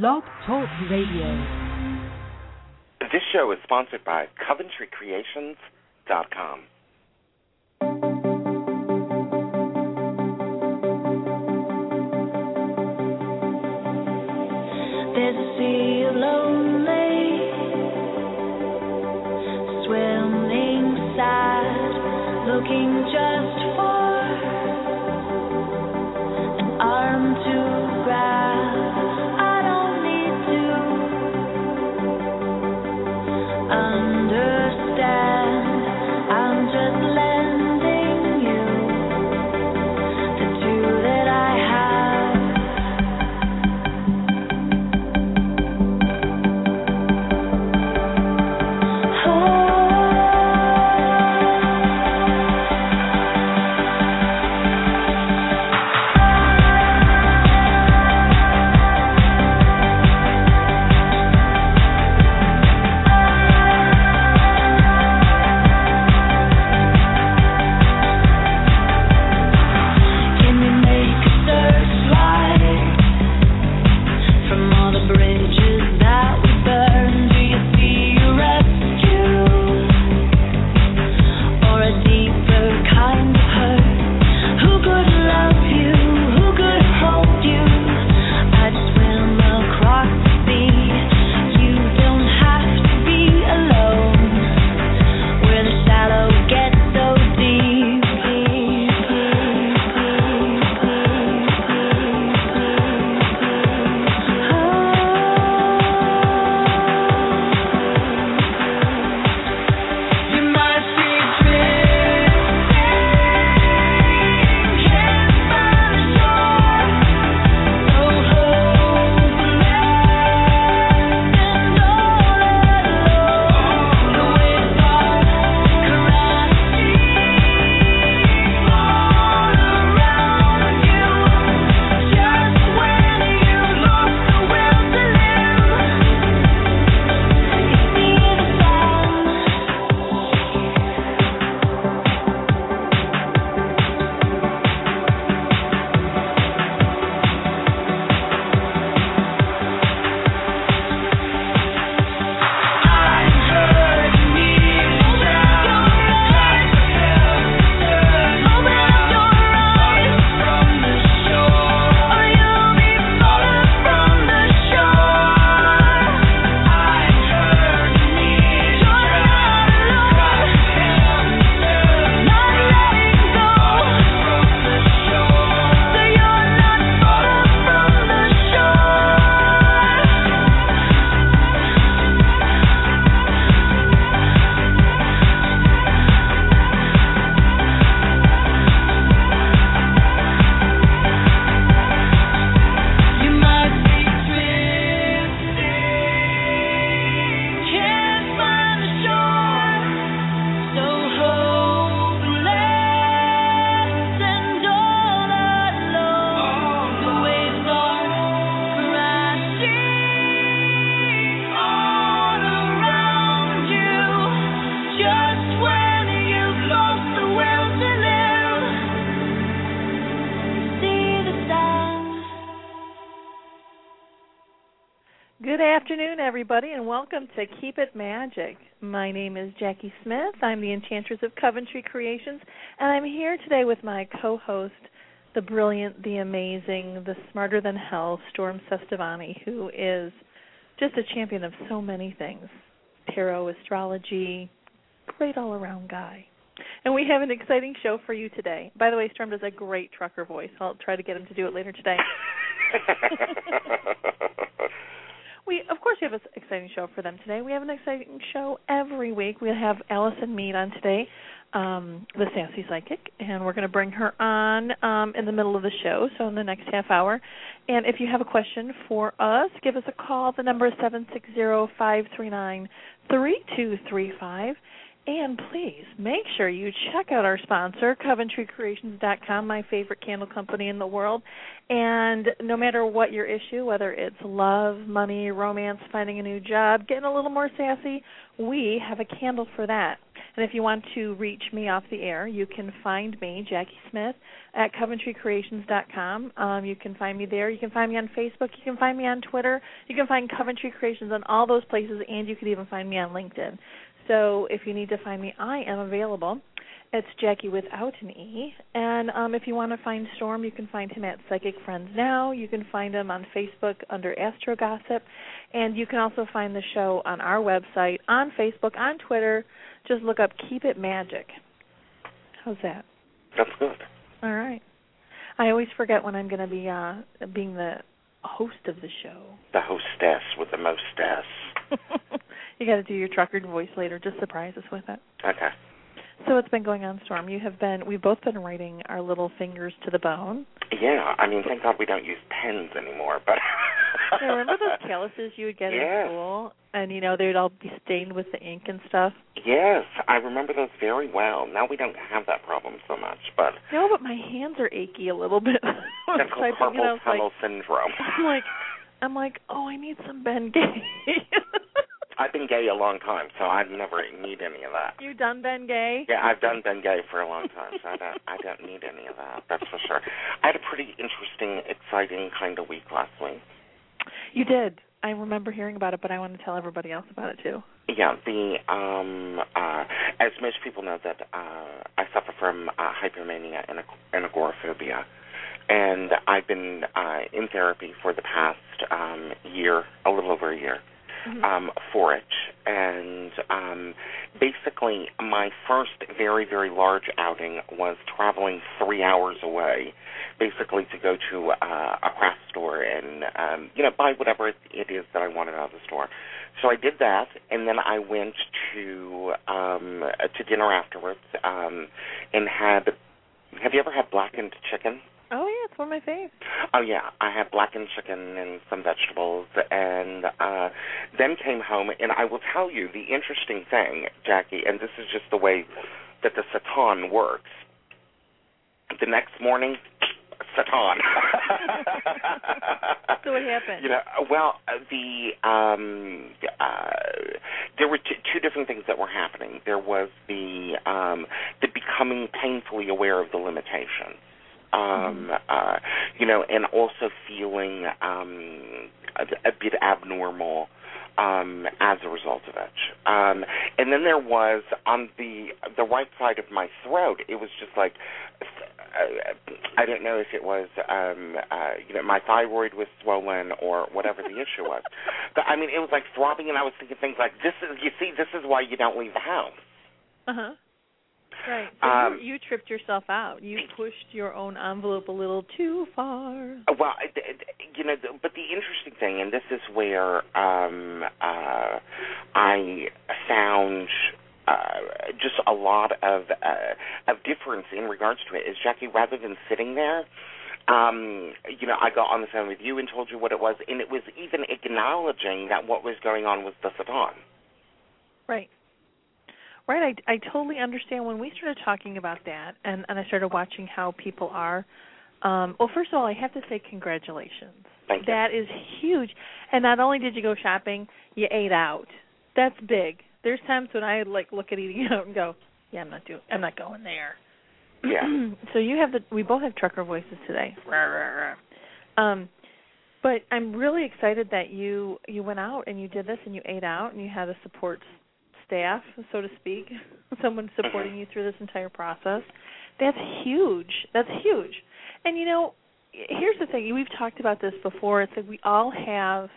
Blog Talk Radio. This show is sponsored by CoventryCreations.com. everybody, and welcome to Keep It Magic. My name is Jacki Smith. I'm the Enchantress of Coventry Creations, and I'm here today with my co-host, the brilliant, the amazing, the smarter than hell, Storm Cestavani, who is just a champion of so many things: tarot, astrology, great all-around guy. And we have an exciting show for you today. By the way, Storm does a great trucker voice. I'll try to get him to do it later today. We, of course, we have an exciting show for them today. We have an exciting show every week. We have Alyson Mead on today, um, the sassy psychic, and we're going to bring her on um, in the middle of the show, so in the next half hour. And if you have a question for us, give us a call. The number is seven six zero five three nine three two three five. And please make sure you check out our sponsor, CoventryCreations.com, my favorite candle company in the world. And no matter what your issue, whether it's love, money, romance, finding a new job, getting a little more sassy, we have a candle for that. And if you want to reach me off the air, you can find me, Jacki Smith, at CoventryCreations.com. Um, you can find me there. You can find me on Facebook. You can find me on Twitter. You can find Coventry Creations on all those places, and you can even find me on LinkedIn. So if you need to find me, I am available. It's Jacki without an E. And um, if you want to find Storm, you can find him at Psychic Friends Now. You can find him on Facebook under Astro Gossip. And you can also find the show on our website, on Facebook, on Twitter. Just look up Keep It Magic. How's that? That's good. All right. I always forget when I'm going to be uh being the host of the show. The hostess with the mostess. you got to do your trucker voice later. Just surprise us with it. Okay. So what's been going on, Storm? You have been. We've both been writing our little fingers to the bone. Yeah, I mean, thank God we don't use pens anymore. But Yeah, remember those calluses you would get Yes. in school, and you know they'd all be stained with the ink and stuff. yes, I remember those very well. Now we don't have that problem so much, but No, but my hands are achy a little bit. that's called carpal it's like- tunnel syndrome. I'm like, I'm like, oh, I need some Ben Gay. I've been gay a long time, so I never need any of that. you done Ben Gay? Yeah, I've done been gay for a long time, so I don't I don't need any of that. That's for sure. I had a pretty interesting, exciting kind of week last week. You did. I remember hearing about it, but I want to tell everybody else about it too. Yeah, the um uh as most people know that uh I suffer from uh, hypomania and, and agoraphobia. And I've been uh in therapy for the past um year, a little over a year. Mhm. um, for it. And um, basically, my first very, very large outing was traveling three hours away, basically to go to uh, a craft store and um, you know buy whatever it, is that I wanted out of the store. So I did that, and then I went to um, to dinner afterwards um, and had. Have you ever had blackened chicken? Oh yeah, it's one of my faves. Oh yeah, I had blackened chicken and some vegetables, and uh, then came home. And I will tell you the interesting thing, Jacki, and this is just the way that the satan works. The next morning, satan. So what happened? You know, well, the um, uh, there were t- two different things that were happening. There was the um, the becoming painfully aware of the limitations um uh you know and also feeling um a, a bit abnormal um as a result of it. Um and then there was on the the right side of my throat it was just like uh, I don't know if it was um uh you know my thyroid was swollen or whatever the issue was. But I mean it was like throbbing and I was thinking things like this is you see this is why you don't leave the house. Uh huh. Right. So Um, you, you tripped yourself out. You pushed your own envelope a little too far. Well, I- I- you know, but the interesting thing, and this is where um, uh, I found uh, just a lot of uh, of difference in regards to it is Jacki. Rather than sitting there, um, you know, I got on the phone with you and told you what it was, and it was even acknowledging that what was going on was the Satan. Right. Right. I I totally understand when we started talking about that and and I started watching how people are um well first of all I have to say congratulations. Thank you. That is huge. And not only did you go shopping, you ate out. That's big. There's times when I like look at eating out and go, yeah, I'm not doing I'm not going there. Yeah. so you have the we both have trucker voices today. Um but I'm really excited that you you went out and you did this and you ate out and you had a support staff, so to speak, someone supporting you through this entire process. That's huge. That's huge. And you know, here's the thing. We've talked about this before. It's like we all have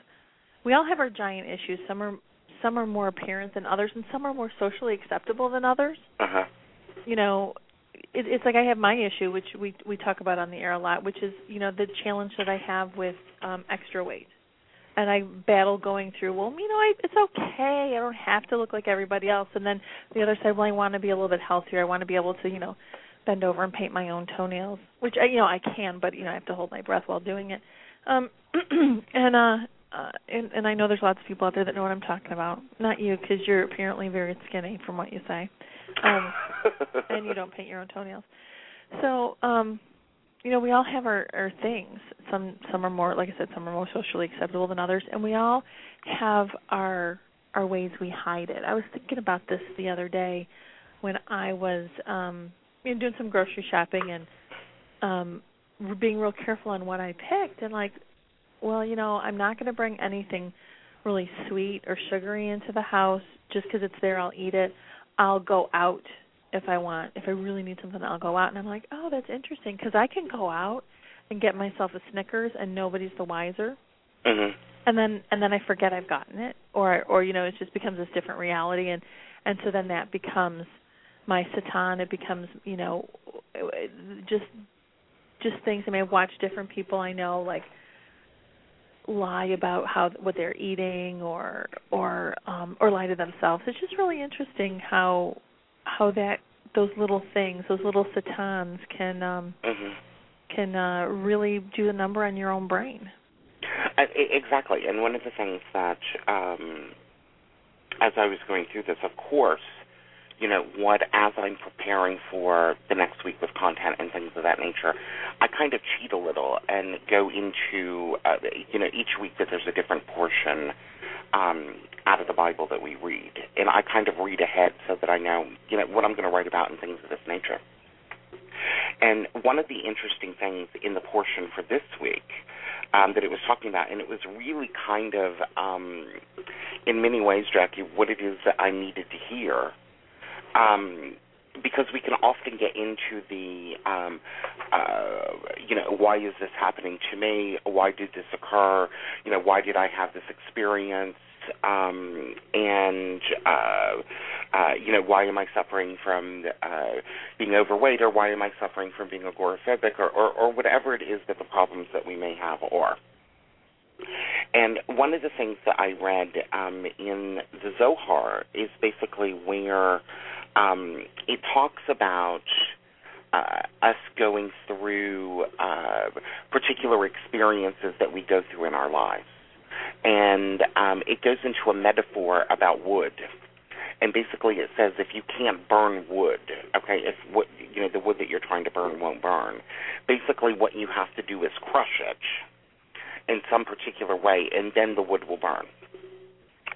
we all have our giant issues. Some are some are more apparent than others and some are more socially acceptable than others Uh huh. you know it, it's like I have my issue, which we we talk about on the air a lot, which is you know the challenge that I have with um extra weight, and I battle going through. Well, you know, I, it's okay. I don't have to look like everybody else. And then the other side, well, I want to be a little bit healthier. I want to be able to, you know, bend over and paint my own toenails, which I, you know I can, but you know I have to hold my breath while doing it. Um, and uh, uh, and and I know there's lots of people out there that know what I'm talking about. Not you, because you're apparently very skinny from what you say. Um, and you don't paint your own toenails. So, um, you know, we all have our, our things. Some some are more like I said, some are more socially acceptable than others, and we all have our our ways we hide it. I was thinking about this the other day. when I was um you know, doing some grocery shopping and um being real careful on what I picked and like well, you know, I'm not going to bring anything really sweet or sugary into the house just because it's there I'll eat it. I'll go out if I want. If I really need something, I'll go out and I'm like, "Oh, that's interesting because I can go out and get myself a Snickers and nobody's the wiser." Mhm. and then and then I forget I've gotten it or or you know it just becomes this different reality and and so then that becomes my satan it becomes you know just just things I mean I've watched different people I know like lie about how what they're eating or or um or lie to themselves it's just really interesting how how that those little things those little satans can um Mhm. can uh really do a number on your own brain Uh, exactly. And one of the things that, um, as I was going through this, of course, you know, what as I'm preparing for the next week with content and things of that nature, I kind of cheat a little and go into, uh, you know, each week that there's a different portion um, out of the Bible that we read, and I kind of read ahead so that I know, you know, what I'm going to write about and things of this nature. And one of the interesting things in the portion for this week um, that it was talking about, and it was really kind of, um, in many ways, Jacki, what it is that I needed to hear. Um, because we can often get into the, um, uh, you know, why is this happening to me? Why did this occur? You know, why did I have this experience? Um, and uh, uh, you know, why am I suffering from uh, being overweight, or why am I suffering from being agoraphobic, or, or, or whatever it is that the problems that we may have are. And one of the things that I read um, in the Zohar is basically where um, it talks about uh, us going through uh, particular experiences that we go through in our lives. And um, it goes into a metaphor about wood. And basically, it says if you can't burn wood, okay, if what you know the wood that you're trying to burn won't burn, basically what you have to do is crush it in some particular way, and then the wood will burn.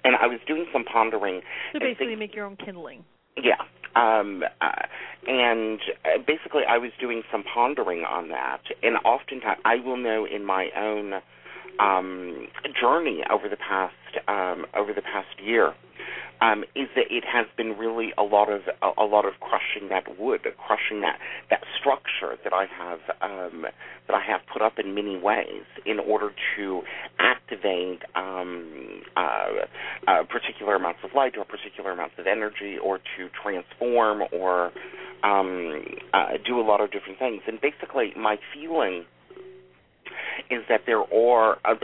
And I was doing some pondering. so basically think- make your own kindling yeah. Um, uh, and uh, basically, I was doing some pondering on that, and oftentimes I will know in my own um, journey over the past um, over the past year um, is that it has been really a lot of a, a lot of crushing that wood, crushing that that structure that I have um, that I have put up in many ways in order to activate um, uh, uh, particular amounts of light or particular amounts of energy, or to transform or um, uh, do a lot of different things. And basically, my feeling is that there are. Uh,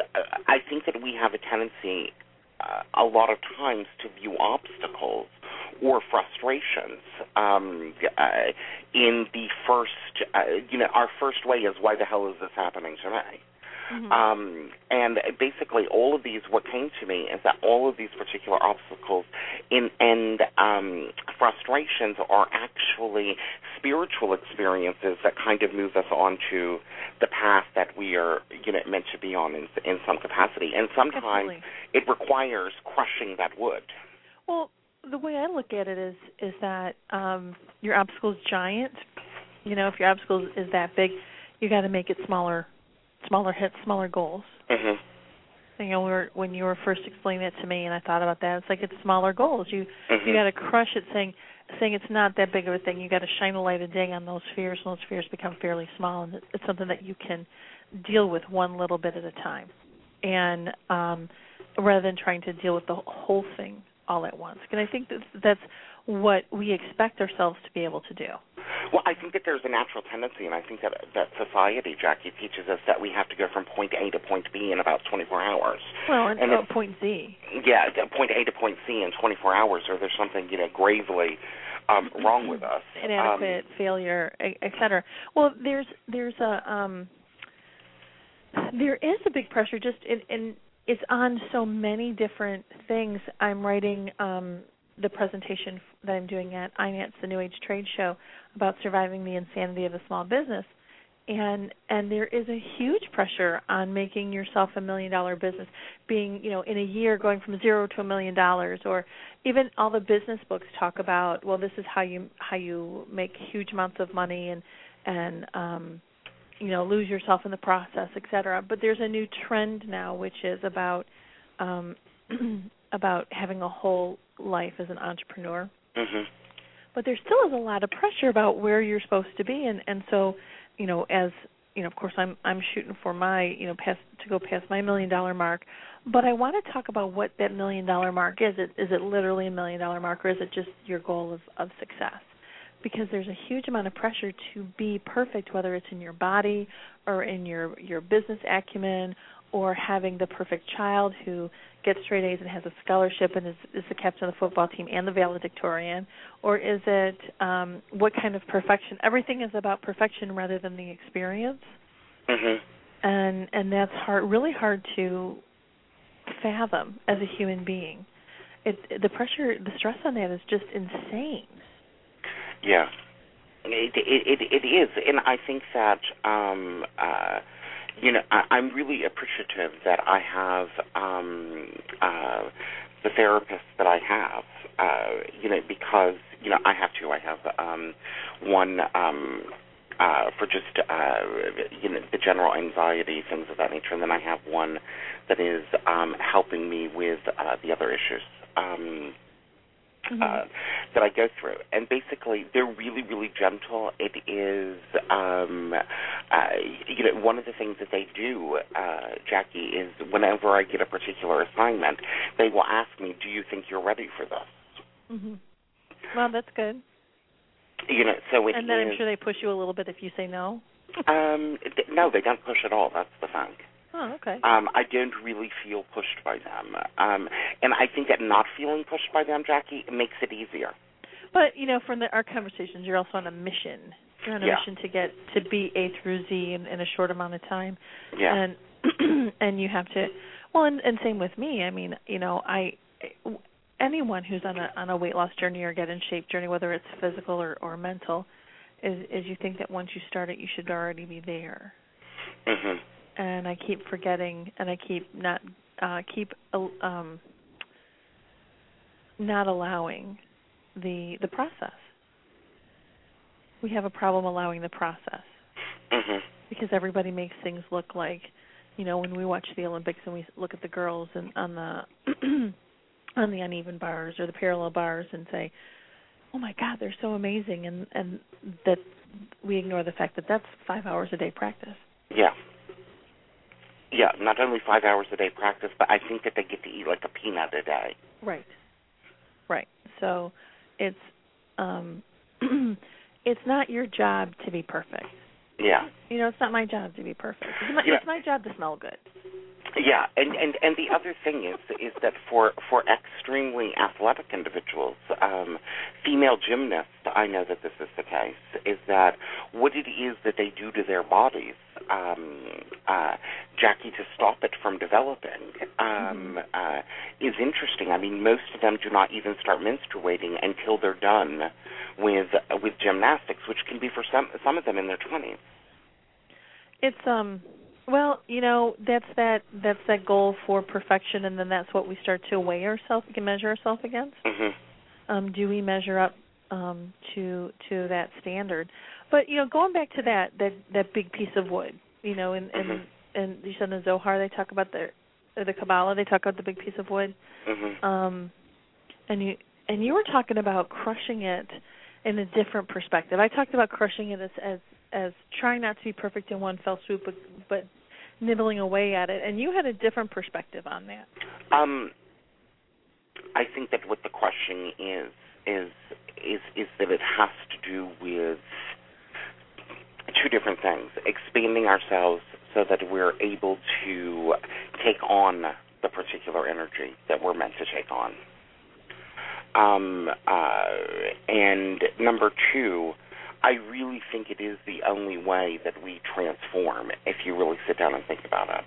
I think that we have a tendency uh, a lot of times to view obstacles or frustrations um, uh, in the first, uh, you know, our first way is why the hell is this happening to me? Mhm. Um, and basically, all of these, what came to me is that all of these particular obstacles in, and um, frustrations are actually spiritual experiences that kind of move us onto the path that we are, you know, meant to be on in, in some capacity. And sometimes Absolutely. it requires crushing that wood. Well, the way I look at it is is that um your obstacle is giant. You know, if your obstacle is that big, you got to make it smaller, smaller hits, smaller goals. hmm You know, we were, when you were first explaining it to me, and I thought about that, it's like it's smaller goals. You hmm you got to crush it, saying saying it's not that big of a thing. You got to shine a light a day on those fears, and those fears become fairly small, and it's something that you can deal with one little bit at a time, and um rather than trying to deal with the whole thing all at once. And I think that that's what we expect ourselves to be able to do. Well, I think that there's a natural tendency, and I think that that society, Jacki, teaches us that we have to go from point A to point B in about 24 hours. Well, and, And oh, point Z. Yeah, point A to point C in 24 hours, or there's something you know gravely um, wrong with us. inadequate, failure, et et cetera. Well, there's there's a um there is a big pressure just in, in it's on so many different things. I'm writing um the presentation that I'm doing at INATS, the New Age Trade Show, about surviving the insanity of a small business. and and there is a huge pressure on making yourself a million dollar business being you know in a year going from zero to a million dollars or even all the business books talk about well this is how you how you make huge amounts of money and and um you know lose yourself in the process et cetera but there's a new trend now which is about um about having a whole life as an entrepreneur. Mhm. but there still is a lot of pressure about where you're supposed to be and and so you know as you know of course i'm i'm shooting for my you know past to go past my million dollar mark. But i want to talk about what that million dollar mark is. It is it literally a million dollar mark or is it just your goal of of success? Because there's a huge amount of pressure to be perfect whether it's in your body or in your your business acumen or having the perfect child who gets straight A's and has a scholarship and is, is the captain of the football team and the valedictorian, or is it um, what kind of perfection? Everything is about perfection rather than the experience, Mhm. and and that's hard, really hard to fathom as a human being. It the pressure, the stress on that is just insane. Yeah. It, it it it is, and I think that um uh you know I, I'm really appreciative that I have um uh the therapist that I have uh you know because you know I have two. I have um one um uh for just uh you know the general anxiety things of that nature and then I have one that is um helping me with uh the other issues. Um uh, that I go through. And basically, they're really, really gentle. It is, um, uh, you know, one of the things that they do, uh, Jacki, is whenever I get a particular assignment, they will ask me, "Do you think you're ready for this?" Mhm. Well, that's good. You know, so it and then I'm sure they push you a little bit if you say no. Um, th- no, they don't push at all. That's the thing. Oh, okay. Um, I don't really feel pushed by them. Um, and I think that not feeling pushed by them, Jacki, makes it easier. But you know, from the, our conversations, you're also on a mission. You're on a Yeah. mission to get to be A through Z in, in a short amount of time, Yeah. and and you have to. Well, and, and same with me. I mean, you know, I anyone who's on a on a weight loss journey or get in shape journey, whether it's physical or or mental, is is you think that once you start it, you should already be there. mhm. And I keep forgetting, and I keep not uh keep um not allowing the the process. We have a problem allowing the process Mhm. because everybody makes things look like, you know, when we watch the Olympics and we look at the girls and on the on the uneven bars or the parallel bars and say, "Oh my God, they're so amazing," and and that we ignore the fact that that's five hours a day practice. Yeah. Yeah, not only five hours a day practice, but I think that they get to eat like a peanut a day. Right. Right. So it's um it's not your job to be perfect. Yeah. You know, it's not my job to be perfect. It's my, Yeah. it's my job to smell good. Yeah, and, and and the other thing is is that for for extremely athletic individuals, um, female gymnasts, I know that this is the case, is that what it is that they do to their bodies, um, uh, Jacki, to stop it from developing, um, uh, is interesting. I mean, most of them do not even start menstruating until they're done with with gymnastics, which can be for some some of them in their twenties. It's um well, you know, that's that that's that goal for perfection and then that's what we start to weigh ourselves, we can measure ourselves against. hmm Um do we measure up um to to that standard? But you know, going back to that that that big piece of wood, you know, and and and you said in the Zohar they talk about the the Kabbalah they talk about the big piece of wood. hmm um and you and you were talking about crushing it in a different perspective. I talked about crushing it as as as trying not to be perfect in one fell swoop but but nibbling away at it and you had a different perspective on that. Um, I think that what the question is is is is that it has to do with two different things: expanding ourselves so that we're able to take on the particular energy that we're meant to take on. Um, uh, and number two, I really think it is the only way that we transform if you really sit down and think about it.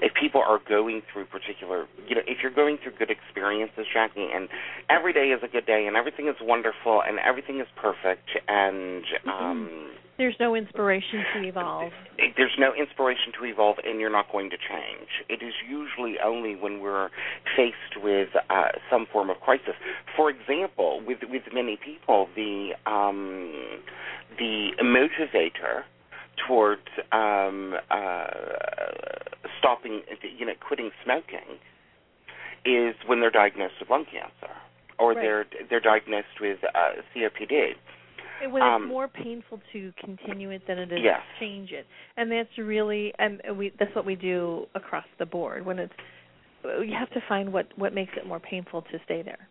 If people are going through particular, you know, if you're going through good experiences, Jacki, and every day is a good day and everything is wonderful and everything is perfect and um There's no inspiration to evolve. There's no inspiration to evolve, and you're not going to change. It is usually only when we're faced with uh, some form of crisis. For example, with with many people, the um, the motivator towards um, uh, stopping, you know, quitting smoking, is when they're diagnosed with lung cancer or Right. they're they're diagnosed with uh, COPD. When Um, it's more painful to continue it than it is Yes. to change it, and that's really and we that's what we do across the board. When it's you have to find what what makes it more painful to stay there.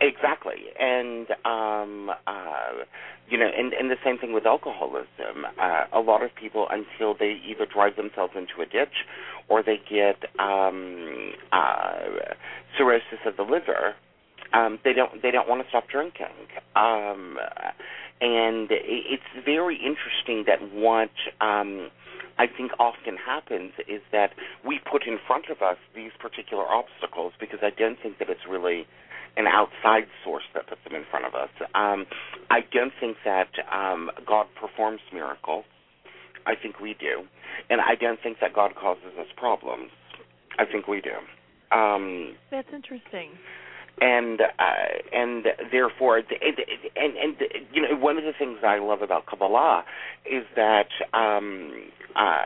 Exactly, and um, uh, you know, and, and the same thing with alcoholism. Uh, a lot of people, until they either drive themselves into a ditch, or they get um, uh, cirrhosis of the liver, um, they don't they don't want to stop drinking. Um, and it's very interesting that what um, I think often happens is that we put in front of us these particular obstacles because I don't think that it's really an outside source that puts them in front of us. Um, I don't think that um, God performs miracles. I think we do, and I don't think that God causes us problems. I think we do. Um, That's interesting. And uh, and therefore, the- and, and and you know, one of the things I love about Kabbalah is that um, uh,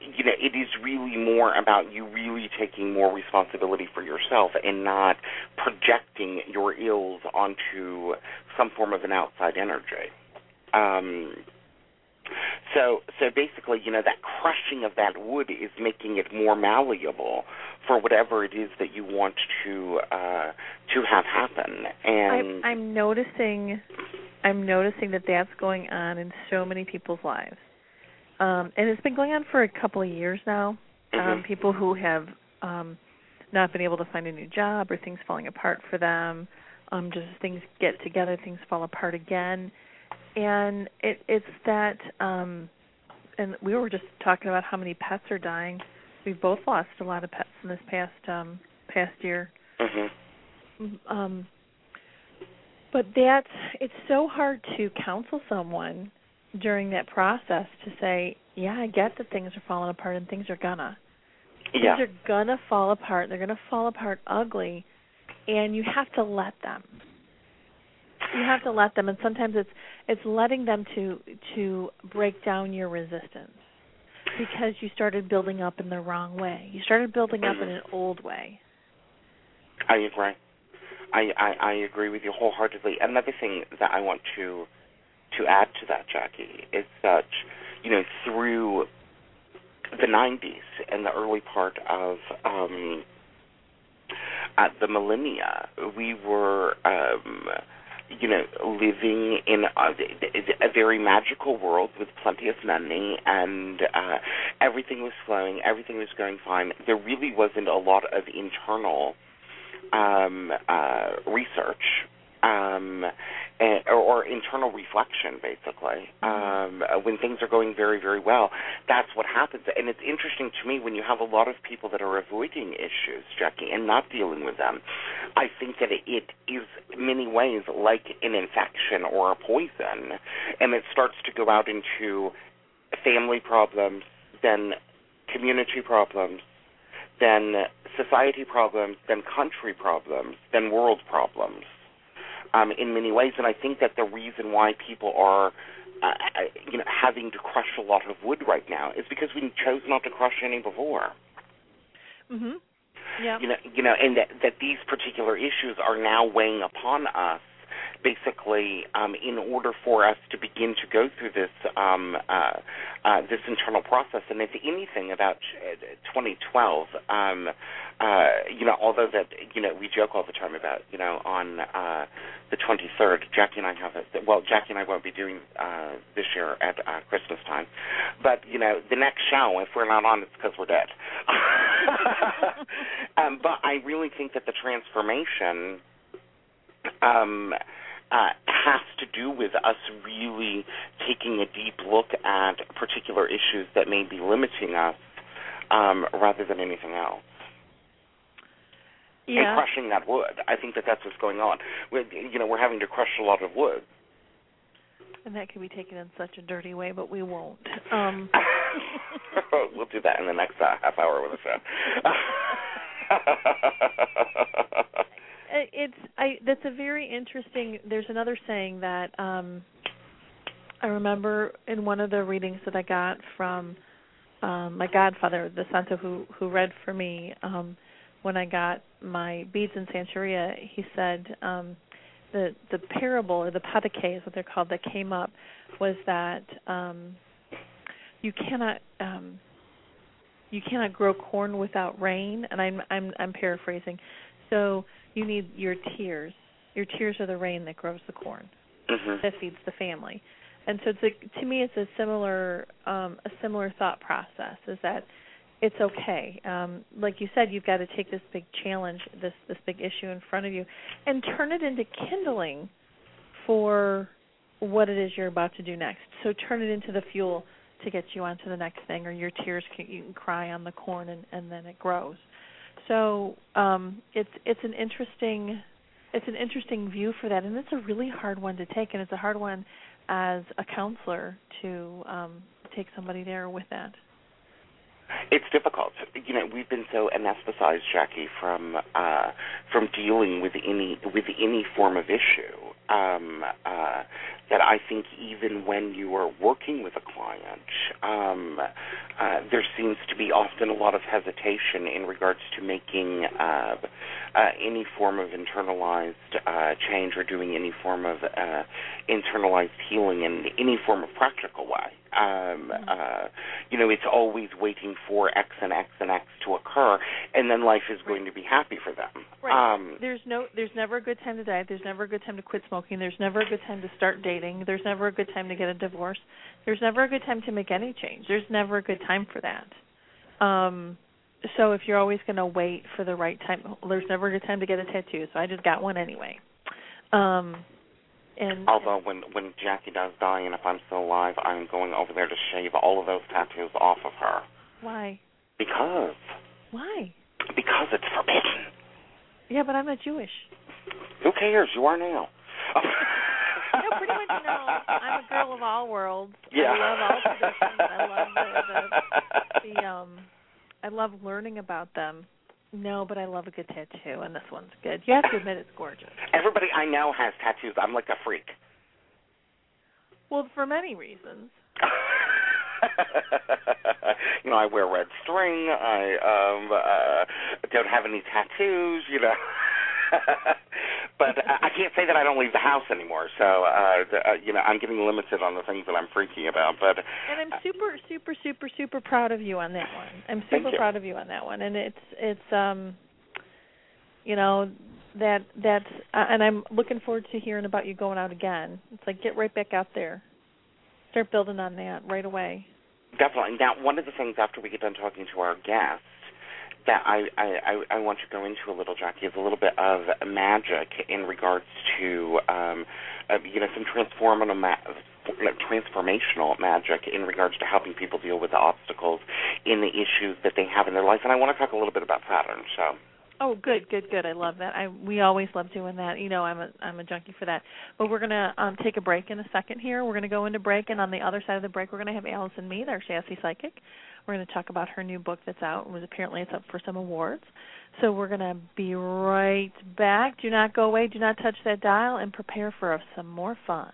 you know it is really more about you really taking more responsibility for yourself and not projecting your ills onto some form of an outside energy. Um, so so basically, you know, that crushing of that wood is making it more malleable for whatever it is that you want to uh, to have happen. And I'm, I'm noticing, I'm noticing that that's going on in so many people's lives, um, and it's been going on for a couple of years now. Um, Mhm. people who have um, not been able to find a new job or things falling apart for them, um, just things get together, things fall apart again, and it, it's that. Um, and we were just talking about how many pets are dying. We've both lost a lot of pets in this past um, past year Mm-hmm. um but that's it's so hard to counsel someone during that process to say yeah i get that things are falling apart and things are gonna yeah, things are gonna fall apart they're gonna fall apart ugly and you have to let them you have to let them and sometimes it's it's letting them to to break down your resistance because you started building up in the wrong way you started building up in an old way I agree. I, I I agree with you wholeheartedly. Another thing that I want to to add to that, Jacki, is that you know through the 90s and the early part of um, uh, the millennia, we were um, you know living in a, a very magical world with plenty of money and uh, everything was flowing, everything was going fine. There really wasn't a lot of internal um, uh, research um, and, or, or internal reflection, basically. Um, uh, when things are going very, very well, that's what happens. And it's interesting to me when you have a lot of people that are avoiding issues, Jacki, and not dealing with them. I think that it, it is many ways like an infection or a poison, and it starts to go out into family problems, then community problems, then society problems, then country problems, then world problems. Um, in many ways, and I think that the reason why people are, uh, you know, having to crush a lot of wood right now is because we chose not to crush any before. mhm yeah You know, you know, and that, that these particular issues are now weighing upon us. Basically, um, in order for us to begin to go through this um, uh, uh, this internal process, and if anything about uh, 2012, um, uh, you know, although that you know we joke all the time about you know on uh, the 23rd, Jacki and I have a well, Jacki and I won't be doing uh, this year at uh, Christmas time, but you know the next show, if we're not on, it's because we're dead. um, but I really think that the transformation um, uh, has to do with us really taking a deep look at particular issues that may be limiting us um, rather than anything else. And yeah crushing that wood. I think that that's what's going on. We're, you know, we're having to crush a lot of wood. And that can be taken in such a dirty way, but we won't. Um we'll do that in the next uh, half hour with the show. it's I that's a very interesting there's another saying that um I remember in one of the readings that I got from um my godfather, the santo who who read for me um when I got my beads in Santeria, he said um the the parable or the patakí is what they're called that came up was that um you cannot um you cannot grow corn without rain and I'm I'm I'm paraphrasing. So you need your tears. Your tears are the rain that grows the corn. Mhm. That feeds the family. And so it's a, to me it's a similar um a similar thought process is that it's okay. Um like you said you've got to take this big challenge, this this big issue in front of you and turn it into kindling for what it is you're about to do next. So turn it into the fuel to get you onto the next thing or your tears can you can cry on the corn and and then it grows so um it's it's an interesting it's an interesting view for that and it's a really hard one to take and it's a hard one as a counselor to um take somebody there with that it's difficult. You know, we've been so anesthetized, Jacki, from uh, from dealing with any with any form of issue um, uh, that I think even when you are working with a client, um, uh, there seems to be often a lot of hesitation in regards to making uh, uh, any form of internalized uh, change or doing any form of uh, internalized healing in any form of practical way. Um, uh, you know, it's always waiting for X and X and X to occur, and then life is going to be happy for them. Right. Um, there's no there's never a good time to die. There's never a good time to quit smoking. There's never a good time to start dating. There's never a good time to get a divorce. There's never a good time to make any change. There's never a good time for that. Um so if you're always going to wait for the right time, there's never a good time to get a tattoo. So I just got one anyway. Um and Although when when Jacki does die, and if I'm still alive, I'm going over there to shave all of those tattoos off of her why? because Why? because it's forbidden. Yeah, but I'm not Jewish. Who cares? You are now. No, pretty much no. I'm a girl of all worlds. Yeah. I love all traditions. I love the, the, the um I love learning about them. No, but I love a good tattoo and this one's good. You have to admit it's gorgeous. Everybody I know has tattoos. I'm like a freak. Well, for many reasons. you know, I wear red string. I um uh don't have any tattoos, you know. but I I can't say that I don't leave the house anymore. So, uh, the, uh you know, I'm getting limited on the things that I'm freaking about, but And I'm super super super super proud of you on that one. I'm super proud of you on that one. And it's it's um you know that that's uh, and I'm looking forward to hearing about you going out again. It's like get right back out there. Start building on that right away. Definitely. Now, one of the things after we get done talking to our guests that I, I, I, want to go into a little, Jacki, is a little bit of magic in regards to, um, uh, you know, some transformational, ma- transformational magic in regards to helping people deal with the obstacles in the issues that they have in their life. And I want to talk a little bit about Saturn. So, Oh, good, good, good. I love that. I we always love doing that. You know, I'm a I'm a junkie for that. But we're gonna um take a break in a second here. We're gonna go into break, and on the other side of the break, we're gonna have Alyson Mead, our sassy psychic. We're gonna talk about her new book that's out. It was apparently it's up for some awards. So we're gonna be right back. Do not go away. Do not touch that dial, and prepare for some more fun.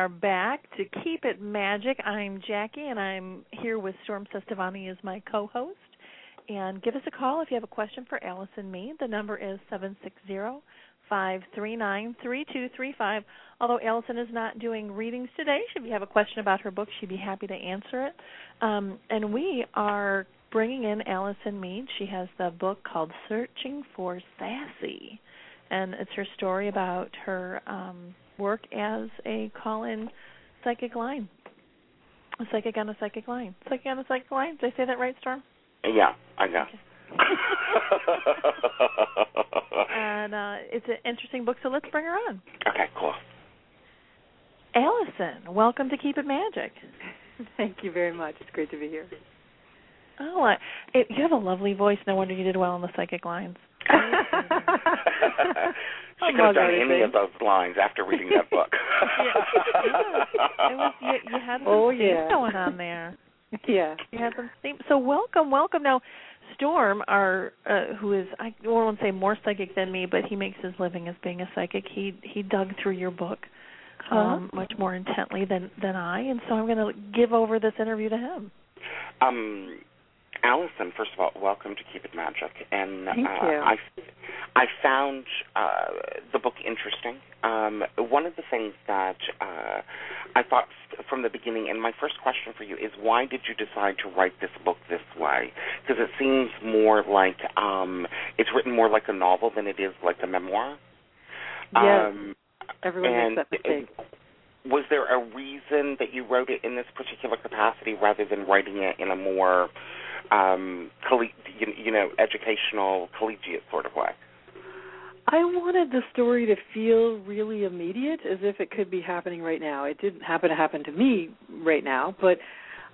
Are back to Keep It Magic. I'm Jacki, and I'm here with Storm Cestavani as my co-host. And give us a call if you have a question for Alice and me. The number is seven six zero five three nine three two three five. Although Alyson is not doing readings today, if you have a question about her book, she'd be happy to answer it. Um, and we are bringing in Alyson Mead. She has the book called Searching for Sassy, and it's her story about her um, work as a call-in psychic line, a psychic on a psychic line, psychic on a psychic line. Did I say that right, Storm? Yeah, I know. and uh, it's an interesting book, so let's bring her on. okay, cool. Alyson, welcome to Keep It Magic. Thank you very much. It's great to be here. Oh, I, it, you have a lovely voice. No wonder you did well on the psychic lines. she I'm could have done gonna any of those lines after reading that book. It was you, you had some Oh, yeah. going on there. yeah. You had some theme. So welcome, welcome. Now, Storm, our uh, who is I won't say more psychic than me, but he makes his living as being a psychic. He he dug through your book um, much more intently than than I, and so I'm going to give over this interview to him. Um, Alyson, first of all, welcome to Keep It Magic. And Thank uh, you. I, I found uh, the book interesting. Um, one of the things that uh, I thought from the beginning, and my first question for you is, why did you decide to write this book this way? Because it seems more like um, it's written more like a novel than it is like a memoir. Yes. Um, Everyone makes that mistake. was there a reason that you wrote it in this particular capacity rather than writing it in a more um colle- you, know educational collegiate sort of way I wanted the story to feel really immediate, as if it could be happening right now. It didn't happen to happen to me right now, but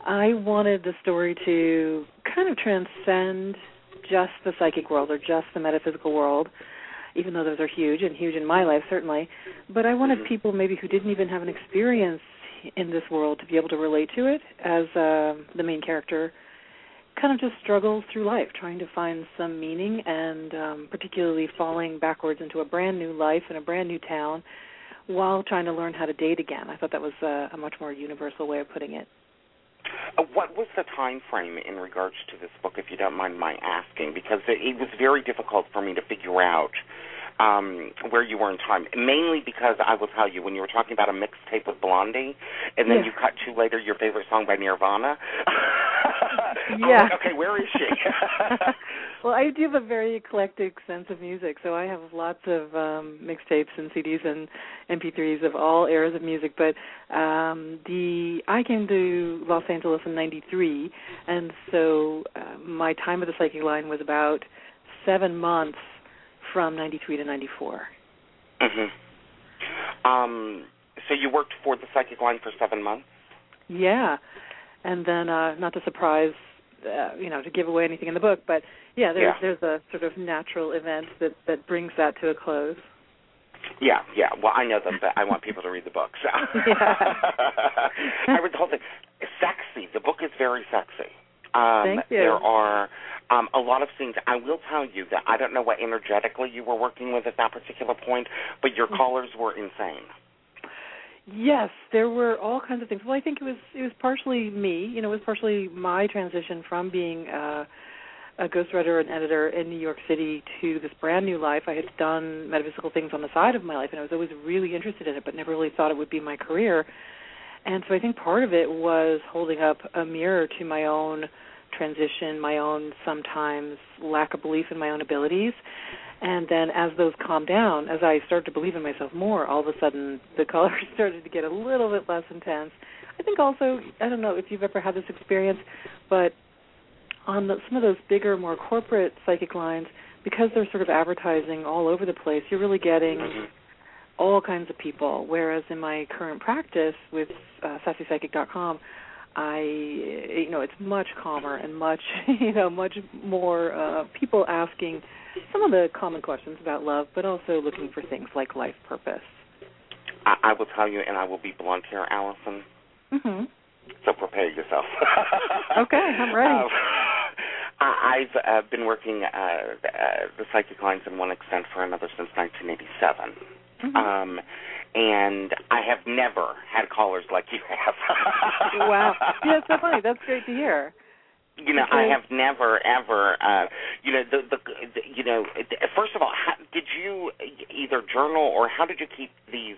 I wanted the story to kind of transcend just the psychic world or just the metaphysical world, even though those are huge and huge in my life certainly. But I wanted Mhm. people maybe who didn't even have an experience in this world to be able to relate to it as uh, the main character kind of just struggles through life, trying to find some meaning, and um, particularly falling backwards into a brand new life in a brand new town, while trying to learn how to date again. I thought that was a, a much more universal way of putting it. Uh, what was the time frame in regards to this book, if you don't mind my asking? Because it, it was very difficult for me to figure out um, where you were in time. Mainly because I will tell you, when you were talking about a mixtape with Blondie, and then Yeah. you cut to later your favorite song by Nirvana. Yeah. like, okay, where is she? well, I do have a very eclectic sense of music, so I have lots of um mixtapes and CDs and MP3s of all eras of music. But um the I came to Los Angeles in '93, and so uh, my time at the Psychic Line was about seven months from '93 to '94. hmm Um, so you worked for the Psychic Line for seven months. Yeah, and then uh not to surprise, uh, you know, to give away anything in the book, but yeah, there's Yeah. there's a sort of natural event that that brings that to a close. Yeah, yeah. Well, I know that, but I want people to read the book. So. Yeah. I read the whole thing. Sexy. The book is very sexy. Um, Thank you. There are um, a lot of scenes. I will tell you that I don't know what energetically you were working with at that particular point, but your Mm-hmm. callers were insane. Yes, there were all kinds of things. Well, I think it was it was partially me. You know, it was partially my transition from being uh, a ghostwriter and editor in New York City to this brand new life. I had done metaphysical things on the side of my life, and I was always really interested in it, but never really thought it would be my career. And so I think part of it was holding up a mirror to my own transition, my own sometimes lack of belief in my own abilities. And then as those calmed down, as I started to believe in myself more, all of a sudden the colors started to get a little bit less intense. I think also, I don't know if you've ever had this experience, but on the, some of those bigger, more corporate psychic lines, because they're sort of advertising all over the place, you're really getting Mhm. all kinds of people. Whereas in my current practice with uh, sassypsychic.com, I, you know, it's much calmer and much, you know, much more uh, people asking some of the common questions about love, but also looking for things like life purpose. I, I will tell you, and I will be blunt here, Alyson. hmm So prepare yourself. Okay, I'm ready. Um, I- I've uh, been working uh, uh, the psychic lines in one extent for another since 1987. Mhm. Um, and I have never had callers like you have. wow. Yeah, it's so funny. That's great to hear. You know, I have never ever. Uh, you know, the, the the you know. First of all, how, did you either journal or how did you keep these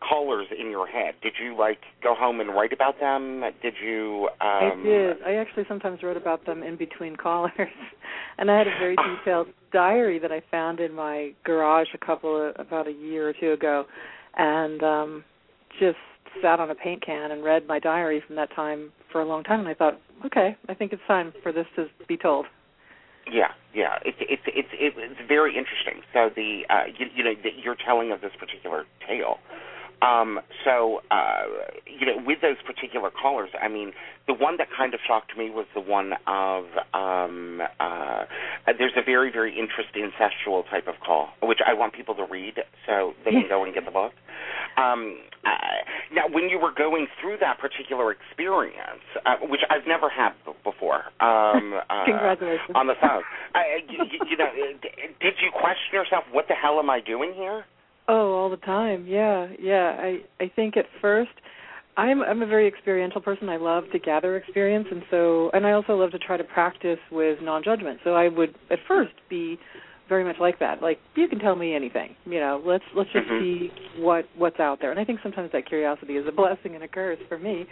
callers in your head? Did you like go home and write about them? Did you? Um, I did. I actually sometimes wrote about them in between callers, and I had a very detailed diary that I found in my garage a couple of about a year or two ago, and um just sat on a paint can and read my diary from that time for a long time. And I thought, okay, I think it's time for this to be told. Yeah, yeah, it's it's it's it's very interesting. So the uh, you, you know the, you're telling of this particular tale. Um, so uh, you know, with those particular callers, I mean, the one that kind of shocked me was the one of um, uh, there's a very very interesting sexual type of call, which I want people to read so they can go and get the book. Um, uh, now, when you were going through that particular experience, uh, which I've never had b- before, um, uh, Congratulations. on the phone. I, you, you know, did you question yourself? What the hell am I doing here? Oh, all the time. Yeah, yeah. I I think at first I'm I'm a very experiential person. I love to gather experience and so and I also love to try to practice with non-judgment. So I would at first be very much like that. Like you can tell me anything, you know. Let's let's just Mhm. see what what's out there. And I think sometimes that curiosity is a blessing and a curse for me.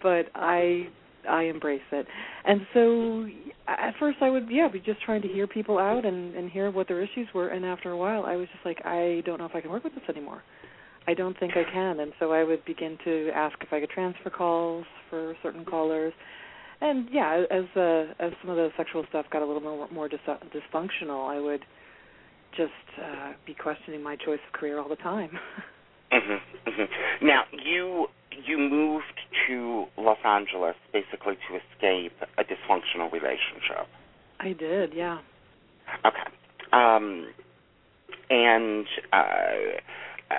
But I I embrace it. And so at first I would yeah, be just trying to hear people out and and hear what their issues were and after a while I was just like I don't know if I can work with this anymore. I don't think I can and so I would begin to ask if I could transfer calls for certain callers. And yeah, as uh as some of the sexual stuff got a little more more dis- dysfunctional, I would just uh be questioning my choice of career all the time. hmm hmm Now you you moved to Los Angeles basically to escape a dysfunctional relationship. I did, yeah. Okay. Um, and uh, uh,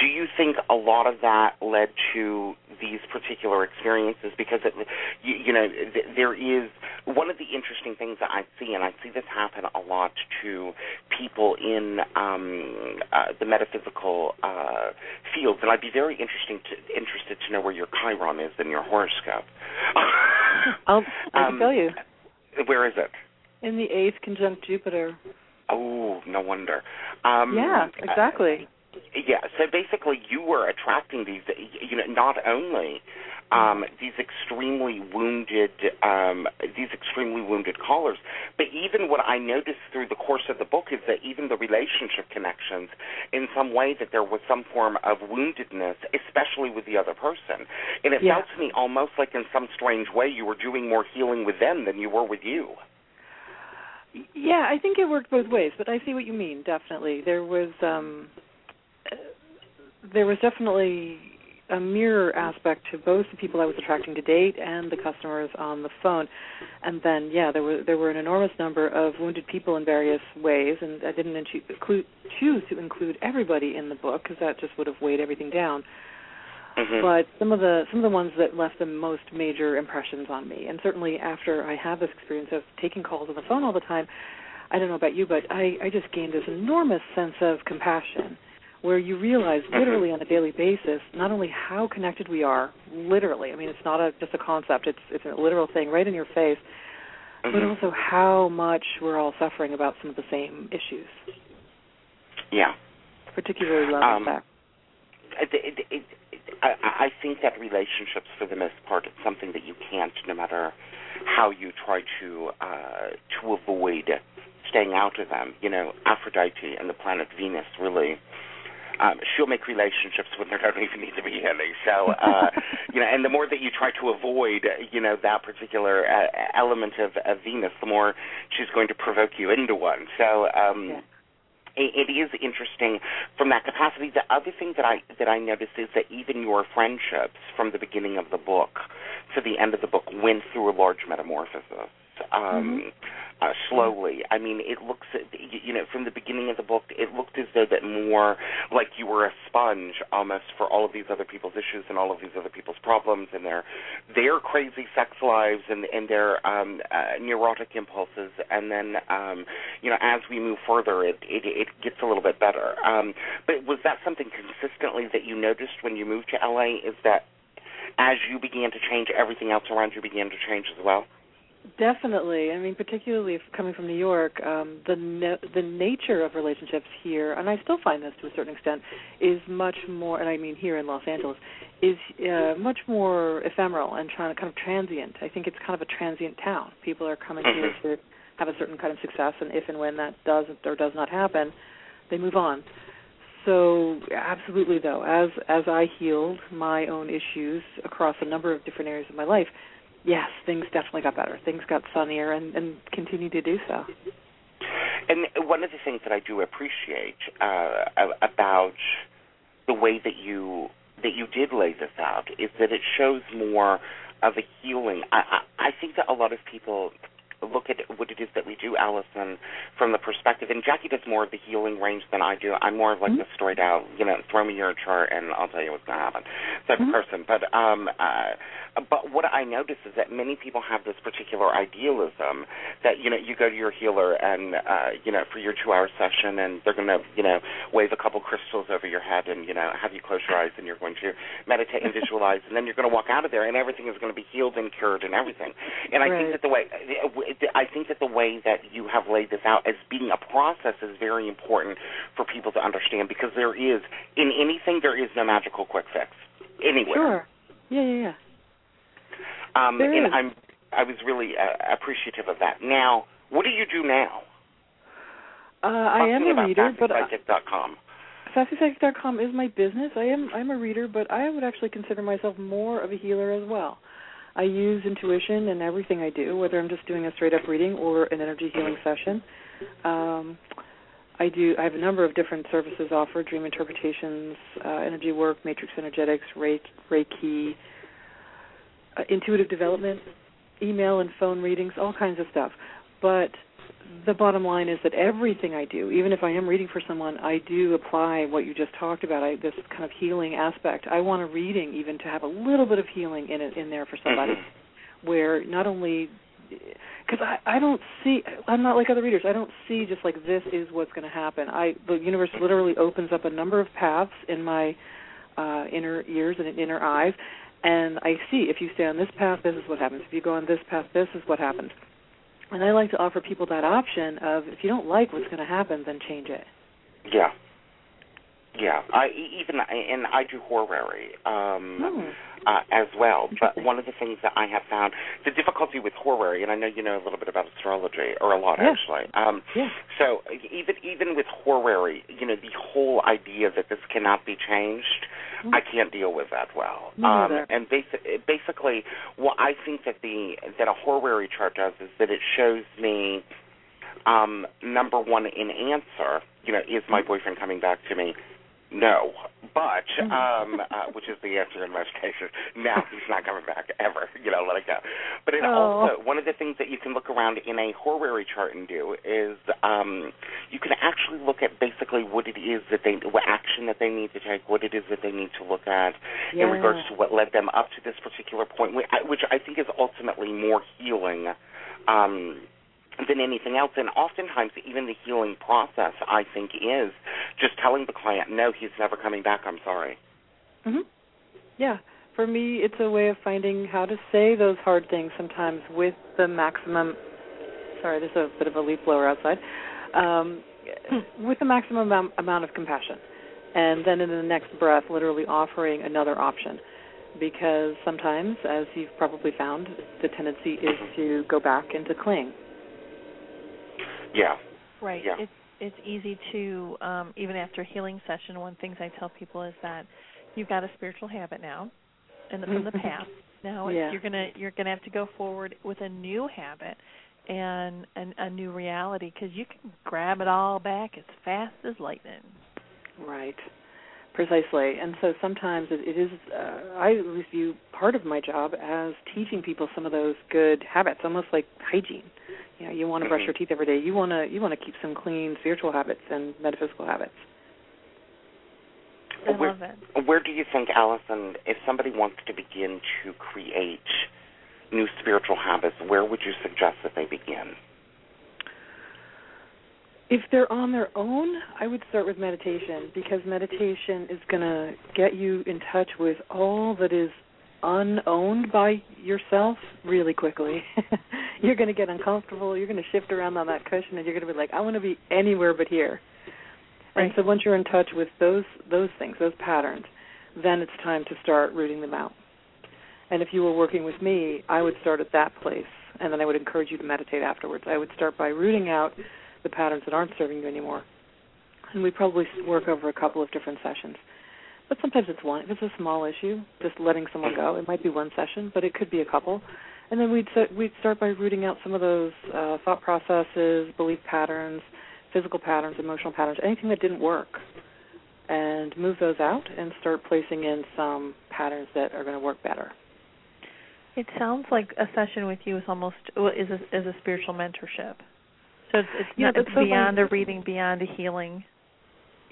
do you think a lot of that led to these particular experiences? Because it, you, you know, th- there is one of the interesting things that I see, and I see this happen a lot to people in um, uh, the metaphysical uh, fields, and I'd be very interesting to, interested to know where your Chiron is in your horoscope. I'll, I can Um, tell you. Where is it? In the eighth conjunct Jupiter. Oh, no wonder. Um, yeah, exactly. Uh, yeah. So basically, you were attracting these. You know, not only um, these extremely wounded, um, these extremely wounded callers, but even what I noticed through the course of the book is that even the relationship connections, in some way, that there was some form of woundedness, especially with the other person, and it Yeah. felt to me almost like in some strange way you were doing more healing with them than you were with you. Yeah, I think it worked both ways, but I see what you mean. Definitely, there was um, there was definitely a mirror aspect to both the people I was attracting to date and the customers on the phone. And then, yeah, there were there were an enormous number of wounded people in various ways, and I didn't include, choose to include everybody in the book because that just would have weighed everything down. Mhm. But some of the some of the ones that left the most major impressions on me, and certainly after I had this experience of taking calls on the phone all the time, I don't know about you, but I, I just gained this enormous sense of compassion, where you realize literally on a daily basis not only how connected we are, literally. I mean, it's not a just a concept; it's it's a literal thing right in your face, but Mhm. also how much we're all suffering about some of the same issues, yeah. particularly love Um, it, it, it, I, I think that relationships, for the most part, it's something that you can't, no matter how you try to uh, to avoid staying out of them. You know, Aphrodite and the planet Venus really. Um, she'll make relationships when there don't even need to be any. So, uh, you know, and the more that you try to avoid, you know, that particular uh, element of, of Venus, the more she's going to provoke you into one. So, um, Yeah. it, it is interesting from that capacity. The other thing that I that I noticed is that even your friendships from the beginning of the book to the end of the book went through a large metamorphosis. Um, uh, slowly. I mean, it looks, you you know, from the beginning of the book, it looked as though that more like you were a sponge almost for all of these other people's issues and all of these other people's problems and their their crazy sex lives and and their um, uh, neurotic impulses. And then, um, you know, as we move further, it it, it gets a little bit better. Um, but was that something consistently that you noticed when you moved to LA? Is that as you began to change, everything else around you began to change as well? Definitely. I mean, particularly if coming from New York, um, the na- the nature of relationships here, and I still find this to a certain extent, is much more. And I mean here in Los Angeles, is uh, much more ephemeral and trying kind of transient. I think it's kind of a transient town. People are coming here to have a certain kind of success, and if and when that does or does not happen, they move on. So absolutely though, as as I healed my own issues across a number of different areas of my life, yes, things definitely got better. Things got sunnier and, and continue to do so. And one of the things that I do appreciate uh, about the way that you that you did lay this out is that it shows more of a healing. I, I, I think that a lot of people look at what it is that we do, Alyson, from the perspective, and Jacki does more of the healing range than I do. I'm more of like Mhm. the straight out, you know, throw me your chart and I'll tell you what's going to happen type Mhm. of person. But um, uh, but what I notice is that many people have this particular idealism that you know you go to your healer and uh, you know for your two hour session and they're going to you know wave a couple crystals over your head and you know have you close your eyes and you're going to meditate and visualize and then you're going to walk out of there and everything is going to be healed and cured and everything. And I Right. think that the way I think that the way that you have laid this out as being a process is very important for people to understand because there is in anything there is no magical quick fix anywhere. Sure. Yeah, yeah, yeah. Um, There and is. I'm I was really uh, appreciative of that. Now, what do you do now? Uh, I am a reader, but com. Is my business. I am I'm a reader, but I would actually consider myself more of a healer as well. I use intuition in everything I do, whether I'm just doing a straight up reading or an energy healing session. Um, I do. I have a number of different services offered: dream interpretations, uh, energy work, matrix energetics, Reiki, uh, intuitive development, email and phone readings, all kinds of stuff. But the bottom line is that everything I do, even if I am reading for someone, I do apply what you just talked about. I, this kind of healing aspect. I want a reading even to have a little bit of healing in it in there for somebody, Mhm. where not only because I I don't see I'm not like other readers. I don't see just like this is what's going to happen. I the universe literally opens up a number of paths in my uh inner ears and inner eyes and I see if you stay on this path this is what happens. If you go on this path this is what happens. And I like to offer people that option of if you don't like what's going to happen then change it. Yeah. Yeah, I even and I do horary um, Hmm. uh, as well. But one of the things that I have found the difficulty with horary, and I know you know a little bit about astrology or a lot Yeah. actually. Um, Yeah. so even even with horary, you know, the whole idea that this cannot be changed, Mm. I can't deal with that well. Um, and basi- basically, what I think that the that a horary chart does is that it shows me um, number one in answer. You know, is my boyfriend coming back to me? No, but um, uh, which is the answer in most cases. No, he's not coming back ever. You know, let it go. But it Oh. also one of the things that you can look around in a horary chart and do is um, you can actually look at basically what it is that they, what action that they need to take, what it is that they need to look at Yeah. in regards to what led them up to this particular point, which I think is ultimately more healing um, than anything else. And oftentimes, even the healing process, I think, is just telling the client, "No, he's never coming back. I'm sorry." Mhm. Yeah. For me, it's a way of finding how to say those hard things sometimes with the maximum. Sorry, there's a bit of a leaf blower outside. Um, with the maximum amount, amount of compassion, and then in the next breath, literally offering another option. Because sometimes, as you've probably found, the tendency is to go back and to cling. Yeah. Right. Yeah. It's it's easy to um even after a healing session one of the things I tell people is that you've got a spiritual habit now and from the past. Now Yeah. you're going to you're going to have to go forward with a new habit and an, a new reality cuz you can grab it all back as fast as lightning. Right. Precisely. And so sometimes it, it is, uh, I at view part of my job as teaching people some of those good habits, almost like hygiene. You know, you want to brush Mhm. your teeth every day. You want to you want to keep some clean spiritual habits and metaphysical habits. I Where- love it. Where do you think, Alyson, if somebody wants to begin to create new spiritual habits, where would you suggest that they begin? If they're on their own, I would start with meditation because meditation is going to get you in touch with all that is unowned by yourself really quickly. you're going to get uncomfortable. You're going to shift around on that cushion, and you're going to be like, I want to be anywhere but here. And so once you're in touch with those those things, those patterns, then it's time to start rooting them out. And if you were working with me, I would start at that place, and then I would encourage you to meditate afterwards. I would start by rooting out the patterns that aren't serving you anymore. And we probably work over a couple of different sessions. But sometimes it's one. If it's a small issue, just letting someone go, it might be one session, but it could be a couple. And then we'd set, we'd start by rooting out some of those uh, thought processes, belief patterns, physical patterns, emotional patterns, anything that didn't work, and move those out and start placing in some patterns that are going to work better. It sounds like a session with you is almost is a, is a spiritual mentorship. So it's it's, Yeah, not, it's so beyond funny. a reading, beyond a healing.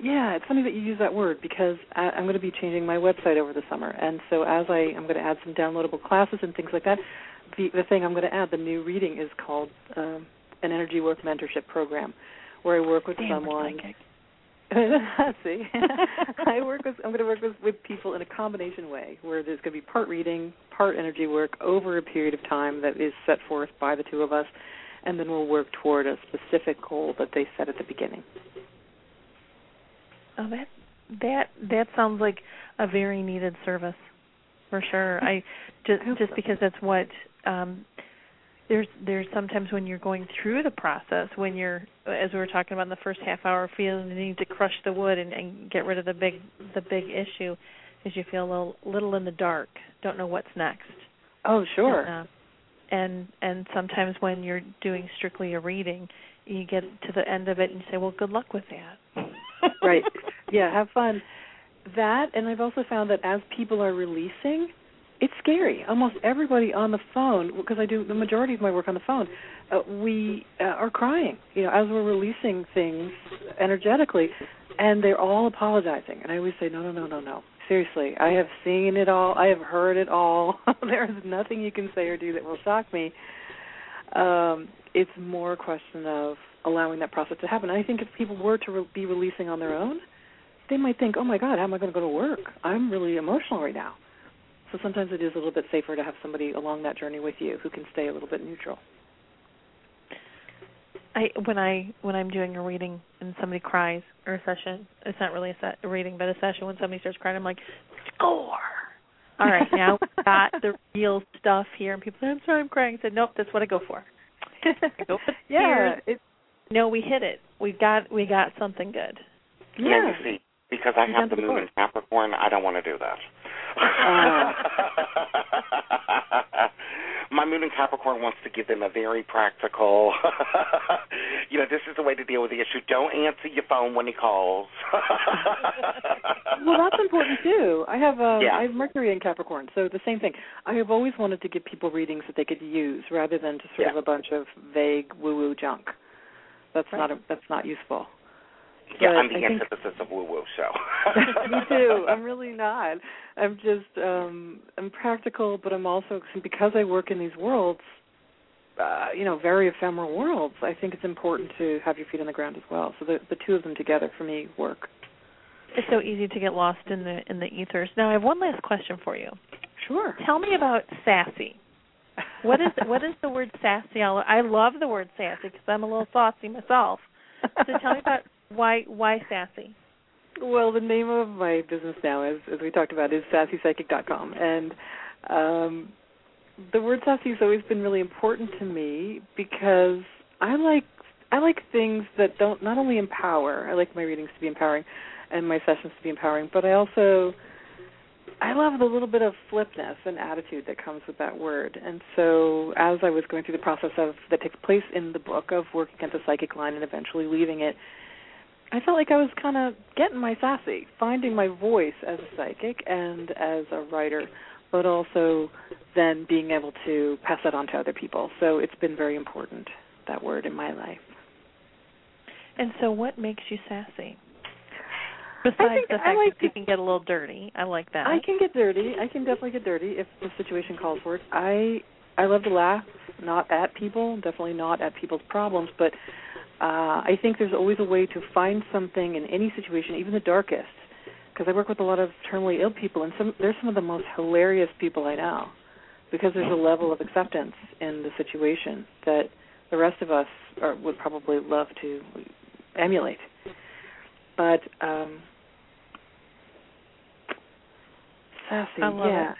Yeah, it's funny that you use that word because I, I'm going to be changing my website over the summer, and so as I I'm going to add some downloadable classes and things like that. The the thing I'm going to add, the new reading, is called um, an energy work mentorship program, where I work with Damn, someone. See, I work with. I'm going to work with with people in a combination way, where there's going to be part reading, part energy work over a period of time that is set forth by the two of us, and then we'll work toward a specific goal that they set at the beginning. Oh, that that that sounds like a very needed service, for sure. I just I just so. because that's what um there's there's sometimes when you're going through the process when you're as we were talking about in the first half hour feeling the need to crush the wood and, and get rid of the big the big issue is you feel a little little in the dark don't know what's next Oh, sure. and, uh, and and sometimes when you're doing strictly a reading you get to the end of it and you say well good luck with that right. Yeah, have fun. That, and I've also found that as people are releasing, it's scary. Almost everybody on the phone, because I do the majority of my work on the phone, uh, we uh, are crying. You know, as we're releasing things energetically, and they're all apologizing. And I always say, no, no, no, no, no. Seriously, I have seen it all. I have heard it all. there is nothing you can say or do that will shock me. um, it's more a question of allowing that process to happen. I think if people were to re- be releasing on their own, they might think, "Oh my God, how am I going to go to work? I'm really emotional right now." So sometimes it is a little bit safer to have somebody along that journey with you who can stay a little bit neutral. I when I when I'm doing a reading and somebody cries or a session, it's not really a, set, a reading, but a session when somebody starts crying, I'm like, score. All right, now we've got the real stuff here, and people say, I'm sorry, I'm crying. I said, nope, that's what I go for. I go for yeah, it, No, we hit it. We got we got something good. Yeah, yeah. you see, because I You have got the the moon in Capricorn, I don't want to do that. Ah. My moon in Capricorn wants to give them a very practical, you know, this is the way to deal with the issue. Don't answer your phone when he calls. well, that's important too. I have um, Yeah. I have Mercury in Capricorn, so the same thing. I have always wanted to give people readings that they could use rather than just sort Yeah. of a bunch of vague woo-woo junk. That's Right. not a, that's not useful. Yeah, I'm the I think- antithesis of woo woo, so. Me too. I'm really not. I'm just um I'm practical, but I'm also because I work in these worlds, uh, you know, very ephemeral worlds. I think it's important to have your feet on the ground as well. So the the two of them together for me work. It's so easy to get lost in the in the ethers. Now, I have one last question for you. Sure. Tell me about sassy. What is what is the word sassy? I I love the word sassy because I'm a little saucy myself. So tell me about why why sassy. Well, the name of my business now, as as we talked about, is sassypsychic.com, and um, the word sassy has always been really important to me because I like I like things that don't not only empower. I like my readings to be empowering, and my sessions to be empowering, but I also I love the little bit of flipness and attitude that comes with that word. And so, as I was going through the process of that takes place in the book of working at the psychic line and eventually leaving it, I felt like I was kind of getting my sassy, finding my voice as a psychic and as a writer, but also then being able to pass that on to other people. So it's been very important that word in my life. And so, what makes you sassy? Besides the I fact like that you can get a little dirty, I like that. I can get dirty. I can definitely get dirty if the situation calls for it. I I love to laugh, not at people, definitely not at people's problems, but uh I think there's always a way to find something in any situation, even the darkest. Because I work with a lot of terminally ill people, and some they're some of the most hilarious people I know, because there's a level of acceptance in the situation that the rest of us are, would probably love to emulate. But um sassy, I love yeah,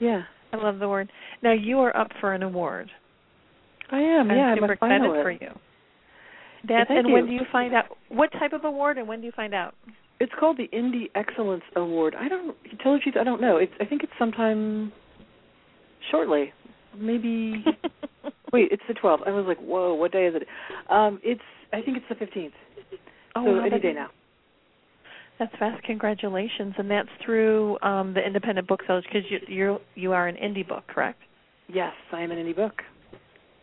yeah. I love the word. Now you are up for an award. I am. I'm yeah, super I'm excited finalist. for you. That thank and when do you find out what type of award and when do you find out? It's called the Indie Excellence Award. I don't to tell you the truth, I don't know. It's I think it's sometime shortly. Maybe wait, it's the twelfth. I was like, Whoa, what day is it? Um it's I think it's the fifteenth. Oh, so wow, any day now. That's fast. Congratulations, and that's through um, the independent booksellers because you you you are an indie book, correct? Yes, I am an indie book.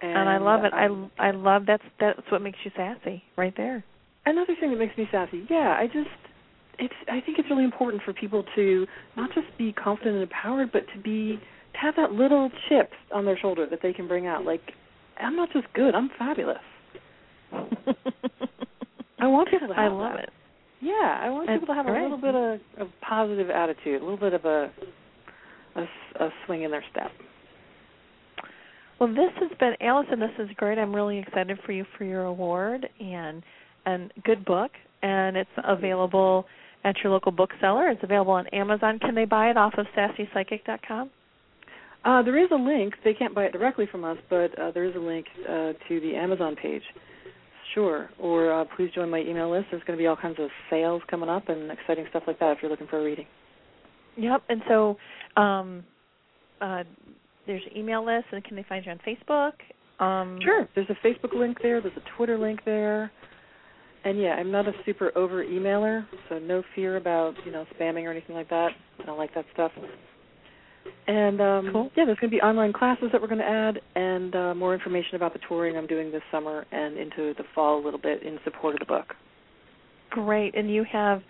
And, And, I love it. um, I I love that's that's what makes you sassy, right there. another thing that makes me sassy yeah i just it's i think it's really important for people to not just be confident and empowered but to be to have that little chip on their shoulder that they can bring out like i'm not just good i'm fabulous i want people to have I love that. it. yeah i want That's people to have great. a little bit of, of positive attitude a little bit of a, a a swing in their step Well, this has been Alyson. This is great. I'm really excited for you for your award and and good book. And it's available at your local bookseller. It's available on Amazon. Can they buy it off of sassypsychic.com? Uh, there is a link. They can't buy it directly from us, but uh, there is a link uh, to the Amazon page. Sure. Or uh, please join my email list. There's going to be all kinds of sales coming up and exciting stuff like that if you're looking for a reading. Yep. And so, um, uh, there's an email list, and can they find you on Facebook? Um, Sure. There's a Facebook link there. There's a Twitter link there. And yeah, I'm not a super over emailer, so no fear about you know spamming or anything like that. I don't like that stuff. And um, Cool. yeah, there's going to be online classes that we're going to add, and uh, more information about the touring I'm doing this summer and into the fall a little bit in support of the book. Great. And you have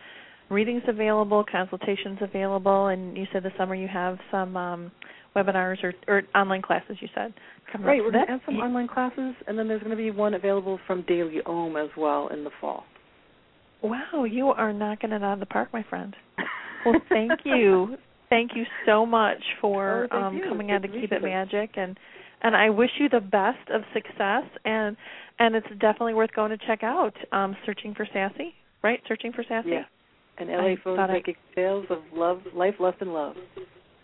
readings available, consultations available, and you said this summer you have some um, webinars or, or online classes. You said coming Right, we're going to have some online classes, and then there's going to be one available from DailyOM as well in the fall. Wow, you are knocking it out of the park, my friend. Well, thank you, thank you so much for Oh, um, coming on to Keep. It Magic, and and I wish you the best of success, and and it's definitely worth going to check out. Um, searching for Sassy, right? Searching for Sassy. Yeah. And I LA Phone thought I- Psychic Tales of Love, Life, Lust, and Love.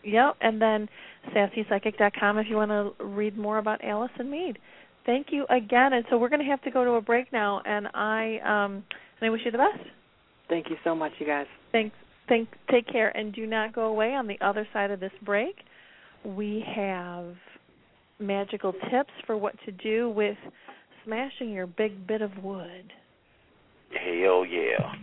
Yep, and then sassypsychic.com if you want to read more about Alyson Mead. Thank you again, and so we're going to have to go to a break now, and I um and I wish you the best. Thank you so much, you guys. Thanks. Thank. Take care, and do not go away. On the other side of this break, we have magical tips for what to do with smashing your big bit of wood. Hell yeah.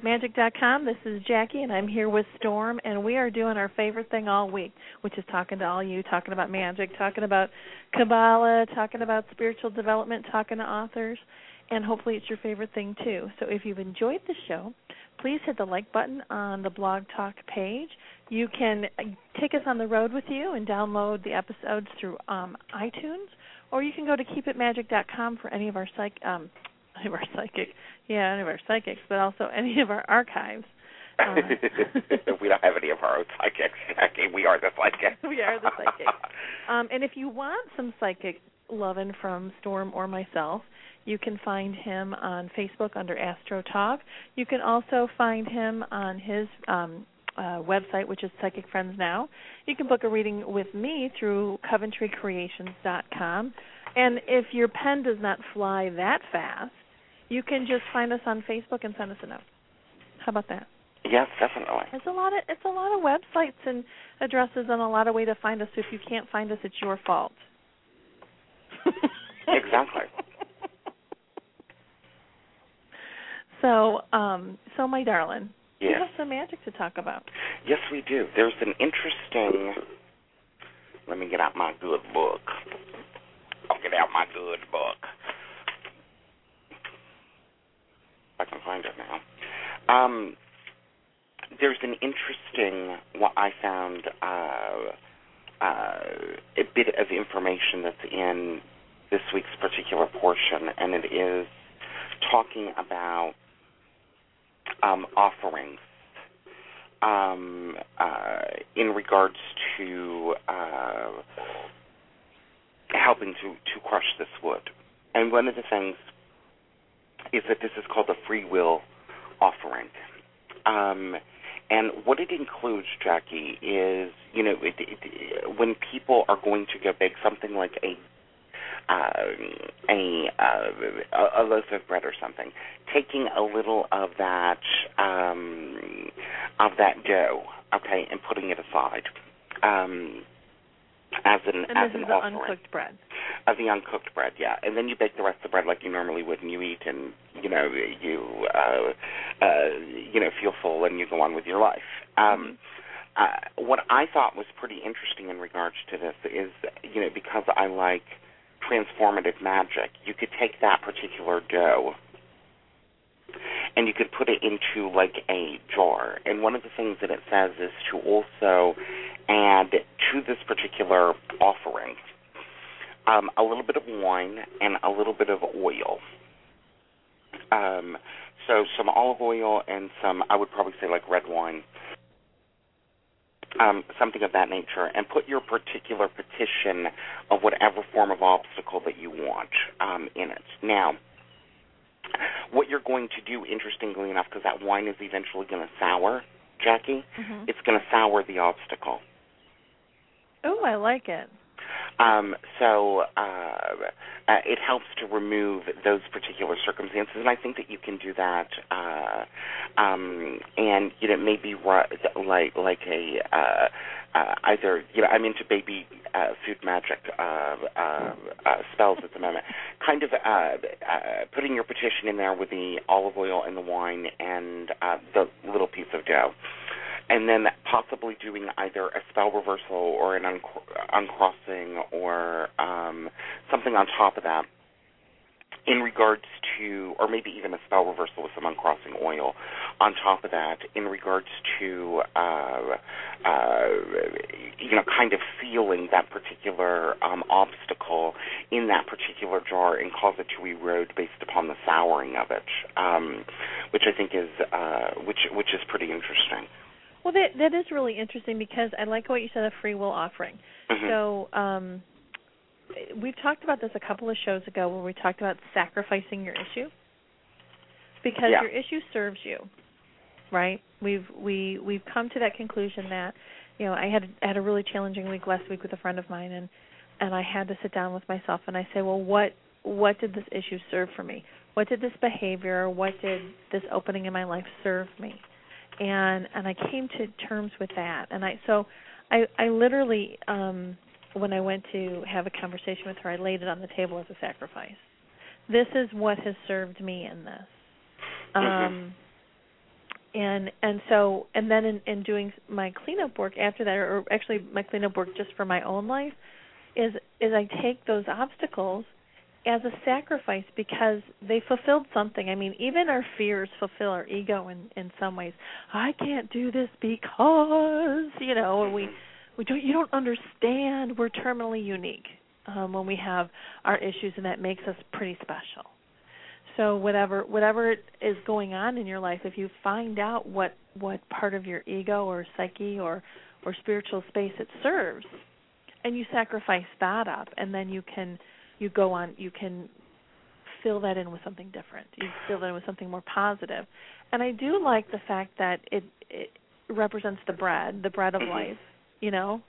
At keepitmagic.com. This is Jacki, and I'm here with Storm, and we are doing our favorite thing all week, which is talking to all you, talking about magic, talking about Kabbalah, talking about spiritual development, talking to authors, and hopefully it's your favorite thing too. So if you've enjoyed the show, please hit the like button on the Blog Talk page. You can take us on the road with you and download the episodes through um, iTunes, or you can go to keepitmagic.com for any of our psych um, any of our psychic, yeah, any of our psychics, but also any of our archives. Uh, we don't have any of our own psychics, Jacki. We are the psychic. We are the psychic. Um, and if you want some psychic Lovin from Storm or myself. You can find him on Facebook under Astro Talk. You can also find him on his um, uh, website, which is Psychic Friends Now. You can book a reading with me through CoventryCreations.com. And if your pen does not fly that fast, you can just find us on Facebook and send us a note. How about that? Yes, definitely. It's a lot of it's a lot of websites and addresses and a lot of way to find us. So if you can't find us, it's your fault. exactly. So, um, so my darling, Yes. we have some magic to talk about. Yes, we do. There's an interesting. Let me get out my good book. I'll get out my good book. If I can find it now. Um, there's an interesting. What I found uh, uh, a bit of information that's in this week's particular portion, and it is talking about um, offerings um, uh, in regards to uh, helping to, to crush this wood. And one of the things is that this is called a free will offering. Um, and what it includes, Jacki, is you know it, it, when people are going to go bake something like a uh, a, uh, a loaf of bread or something, taking a little of that um, of that dough, okay, and putting it aside um, as an And as this an is offering uncooked bread. Of the uncooked bread, yeah. And then you bake the rest of the bread like you normally would, and you eat, and you know you uh, uh, you know feel full, and you go on with your life. Um, uh, what I thought was pretty interesting in regards to this is, you know, because I like transformative magic, you could take that particular dough and you could put it into like a jar. And one of the things that it says is to also add to this particular offering um, a little bit of wine and a little bit of oil. Um, so some olive oil and some, I would probably say like red wine, um, something of that nature, and put your particular petition of whatever form of obstacle that you want um, in it. Now, what you're going to do, interestingly enough, because that wine is eventually going to sour, Jacki, Mhm. it's going to sour the obstacle. Oh, I like it. Um, so uh, uh, it helps to remove those particular circumstances, and I think that you can do that. Uh, um, and you know, maybe like like a uh, uh, either you know, I'm into baby uh, food magic uh, uh, uh, spells at the moment. Kind of uh, uh, putting your petition in there with the olive oil and the wine and uh, the little piece of dough and then possibly doing either a spell reversal or an unc- uncrossing or um, something on top of that in regards to, or maybe even a spell reversal with some uncrossing oil on top of that in regards to, uh, uh, you know, kind of sealing that particular um, obstacle in that particular jar and cause it to erode based upon the souring of it, um, which I think is, uh, which which is pretty interesting. Well, that that is really interesting because I like what you said a free will offering. Mhm. So, um we've talked about this a couple of shows ago where we talked about sacrificing your issue because Yeah. your issue serves you, right? We've we we've come to that conclusion that you know I had I had a really challenging week last week with a friend of mine and and I had to sit down with myself and I say, well, what what did this issue serve for me? What did this behavior, what did this opening in my life serve me? And and I came to terms with that. And I so I I literally um when I went to have a conversation with her, I laid it on the table as a sacrifice. This is what has served me in this. Um Mhm. and and so and then in, in doing my cleanup work after that or actually my cleanup work just for my own life is is I take those obstacles as a sacrifice because they fulfilled something. I mean, even our fears fulfill our ego in in some ways. I can't do this because you know, we we don't you don't understand we're terminally unique um, when we have our issues, and that makes us pretty special. So whatever whatever is going on in your life, if you find out what what part of your ego or psyche or or spiritual space it serves, and you sacrifice that up, and then you can you go on you can fill that in with something different. You fill that in with something more positive. And I do like the fact that it it represents the bread, the bread of Mhm. life, you know?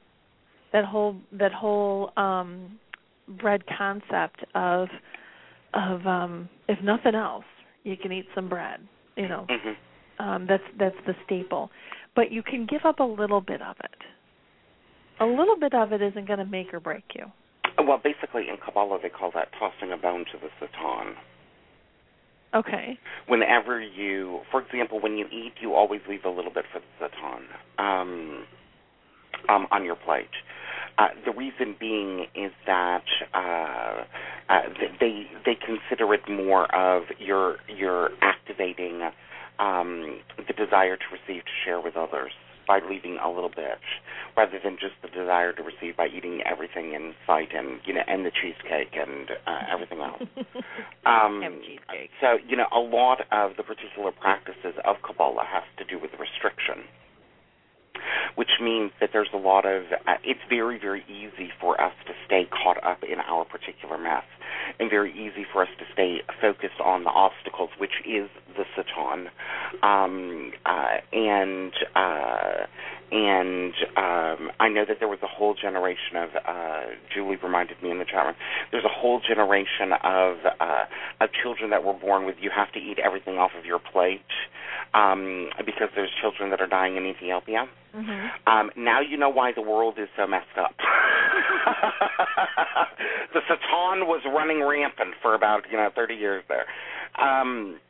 That whole that whole um bread concept of of um if nothing else, you can eat some bread, you know. Mhm. Um that's that's the staple. But you can give up a little bit of it. A little bit of it isn't going to make or break you. Well, basically, in Kabbalah, they call that tossing a bone to the Satan. Okay. Whenever you, for example, when you eat, you always leave a little bit for the Satan um, um, on your plate. Uh, the reason being is that uh, uh, they they consider it more of you're you're activating um, the desire to receive to share with others by leaving a little bit, rather than just the desire to receive by eating everything in sight and you know and the cheesecake and uh, everything else. Um, cheesecake. So you know a lot of the particular practices of Kabbalah has to do with restriction which means that there's a lot of uh, it's very very easy for us to stay caught up in our particular mess and very easy for us to stay focused on the obstacles which is the satan. Um uh and uh and um I know that there was a whole generation of uh Julie reminded me in the chat room there's a whole generation of uh of children that were born with you have to eat everything off of your plate um because there's children that are dying in Ethiopia Mhm. um, now you know why the world is so messed up. the Satan was running rampant for about you know 30 years there. Um,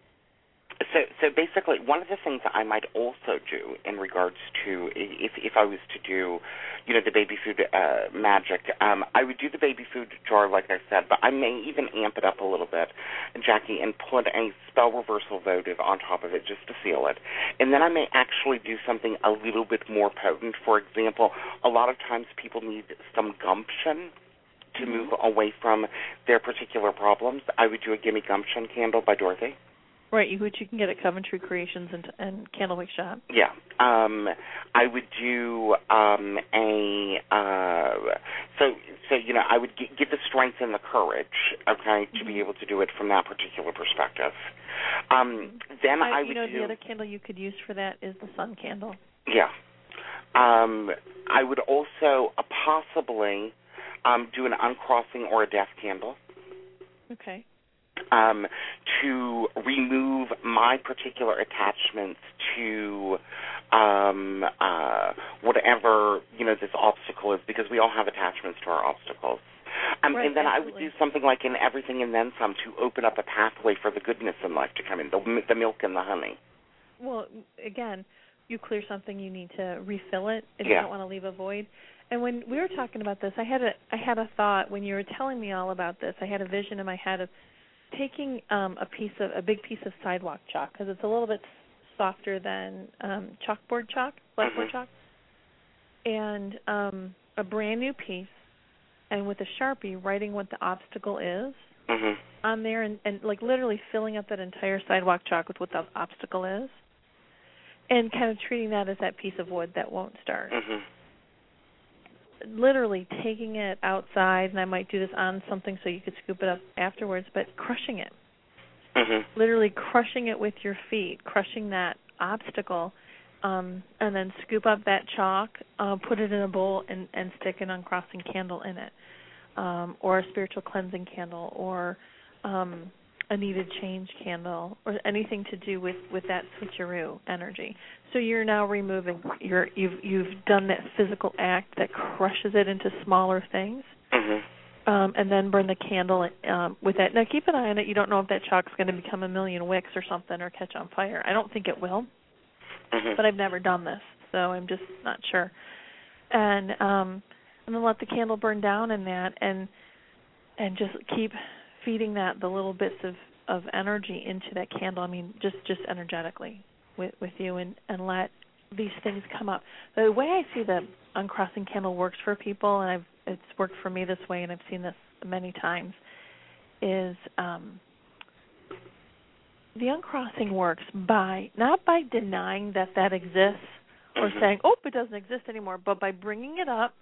so, so basically, one of the things that I might also do in regards to if if I was to do, you know, the baby food uh, magic, um, I would do the baby food jar like I said, but I may even amp it up a little bit, Jacki, and put a spell reversal votive on top of it just to seal it, and then I may actually do something a little bit more potent. For example, a lot of times people need some gumption to Mhm. move away from their particular problems. I would do a Gimme Gumption candle by Dorothy. Right, you which you can get at Coventry Creations and and Candlewick Shop. Yeah. Um I would do um a uh so so you know I would g- give the strength and the courage, okay, to be Mhm. able to do it from that particular perspective. Um then I, I, would you know do the other candle you could use for that is the sun candle. Yeah. Um I would also uh, possibly um do an uncrossing or a death candle. Okay. Um, to remove my particular attachments to um, uh, whatever you know this obstacle is, because we all have attachments to our obstacles. Um, Right, and then I would do something like in everything and then some to open up a pathway for the goodness in life to come in, the, the milk and the honey. Well, again, you clear something, you need to refill it, and Yeah. you don't want to leave a void. And when we were talking about this, I had a I had a thought when you were telling me all about this. I had a vision in my head of taking um a piece of a big piece of sidewalk chalk because it's a little bit softer than um chalkboard chalk, blackboard Mhm. chalk, and um a brand new piece, and with a sharpie writing what the obstacle is Mhm. on there and, and like literally filling up that entire sidewalk chalk with what the obstacle is and kind of treating that as that piece of wood that won't start Mhm. Literally taking it outside and i might do this on something so you could scoop it up afterwards but crushing it Mhm. literally crushing it with your feet crushing that obstacle um and then scoop up that chalk uh put it in a bowl and and stick an uncrossing candle in it um or a spiritual cleansing candle or um a needed change candle or anything to do with with that switcheroo energy so you're now removing you're you've you've done that physical act that crushes it into smaller things Mhm. um, and then burn the candle um, with that. Now, keep an eye on it. You don't know if that chalk's going to become a million wicks or something or catch on fire. I don't think it will, Mhm. but I've never done this, so I'm just not sure. And um, and then let the candle burn down in that, and and just keep feeding that the little bits of of energy into that candle. I mean, just just energetically with with you, and and let these things come up. The way I see the uncrossing candle works for people, and I've it's worked for me this way, and I've seen this many times, is um, the uncrossing works by not by denying that that exists or Mhm. saying, "Oh, it doesn't exist anymore," but by bringing it up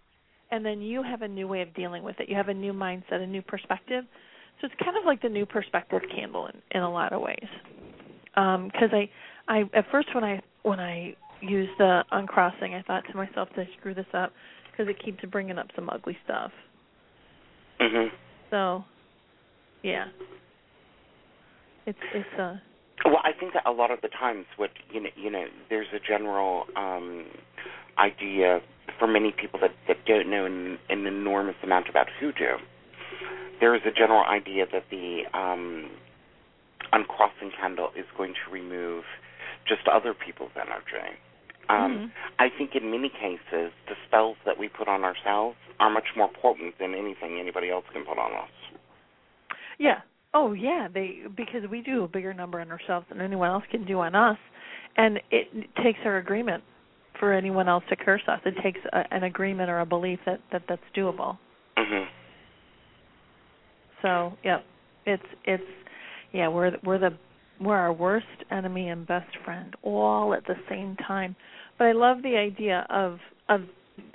and then you have a new way of dealing with it. You have a new mindset, a new perspective. So it's kind of like the new perspective candle in, in a lot of ways. Because um, I, I at first when I when I used the uncrossing, I thought to myself, "Did I screw this up?" Because it keeps bringing up some ugly stuff. Mhm. So, yeah, it's it's a. Uh, well, I think that a lot of the times, what you know, you know, there's a general um idea for many people that that don't know an, an enormous amount about hoodoo there is a general idea that the um, uncrossing candle is going to remove just other people's energy. Um, mm-hmm. I think in many cases, the spells that we put on ourselves are much more potent than anything anybody else can put on us. Yeah. Oh, yeah. They because we do a bigger number on ourselves than anyone else can do on us, and it, takes our agreement for anyone else to curse us. It takes a, an agreement or a belief that that that's doable. So, yeah, it's it's yeah, we're we're the we're our worst enemy and best friend all at the same time. But I love the idea of of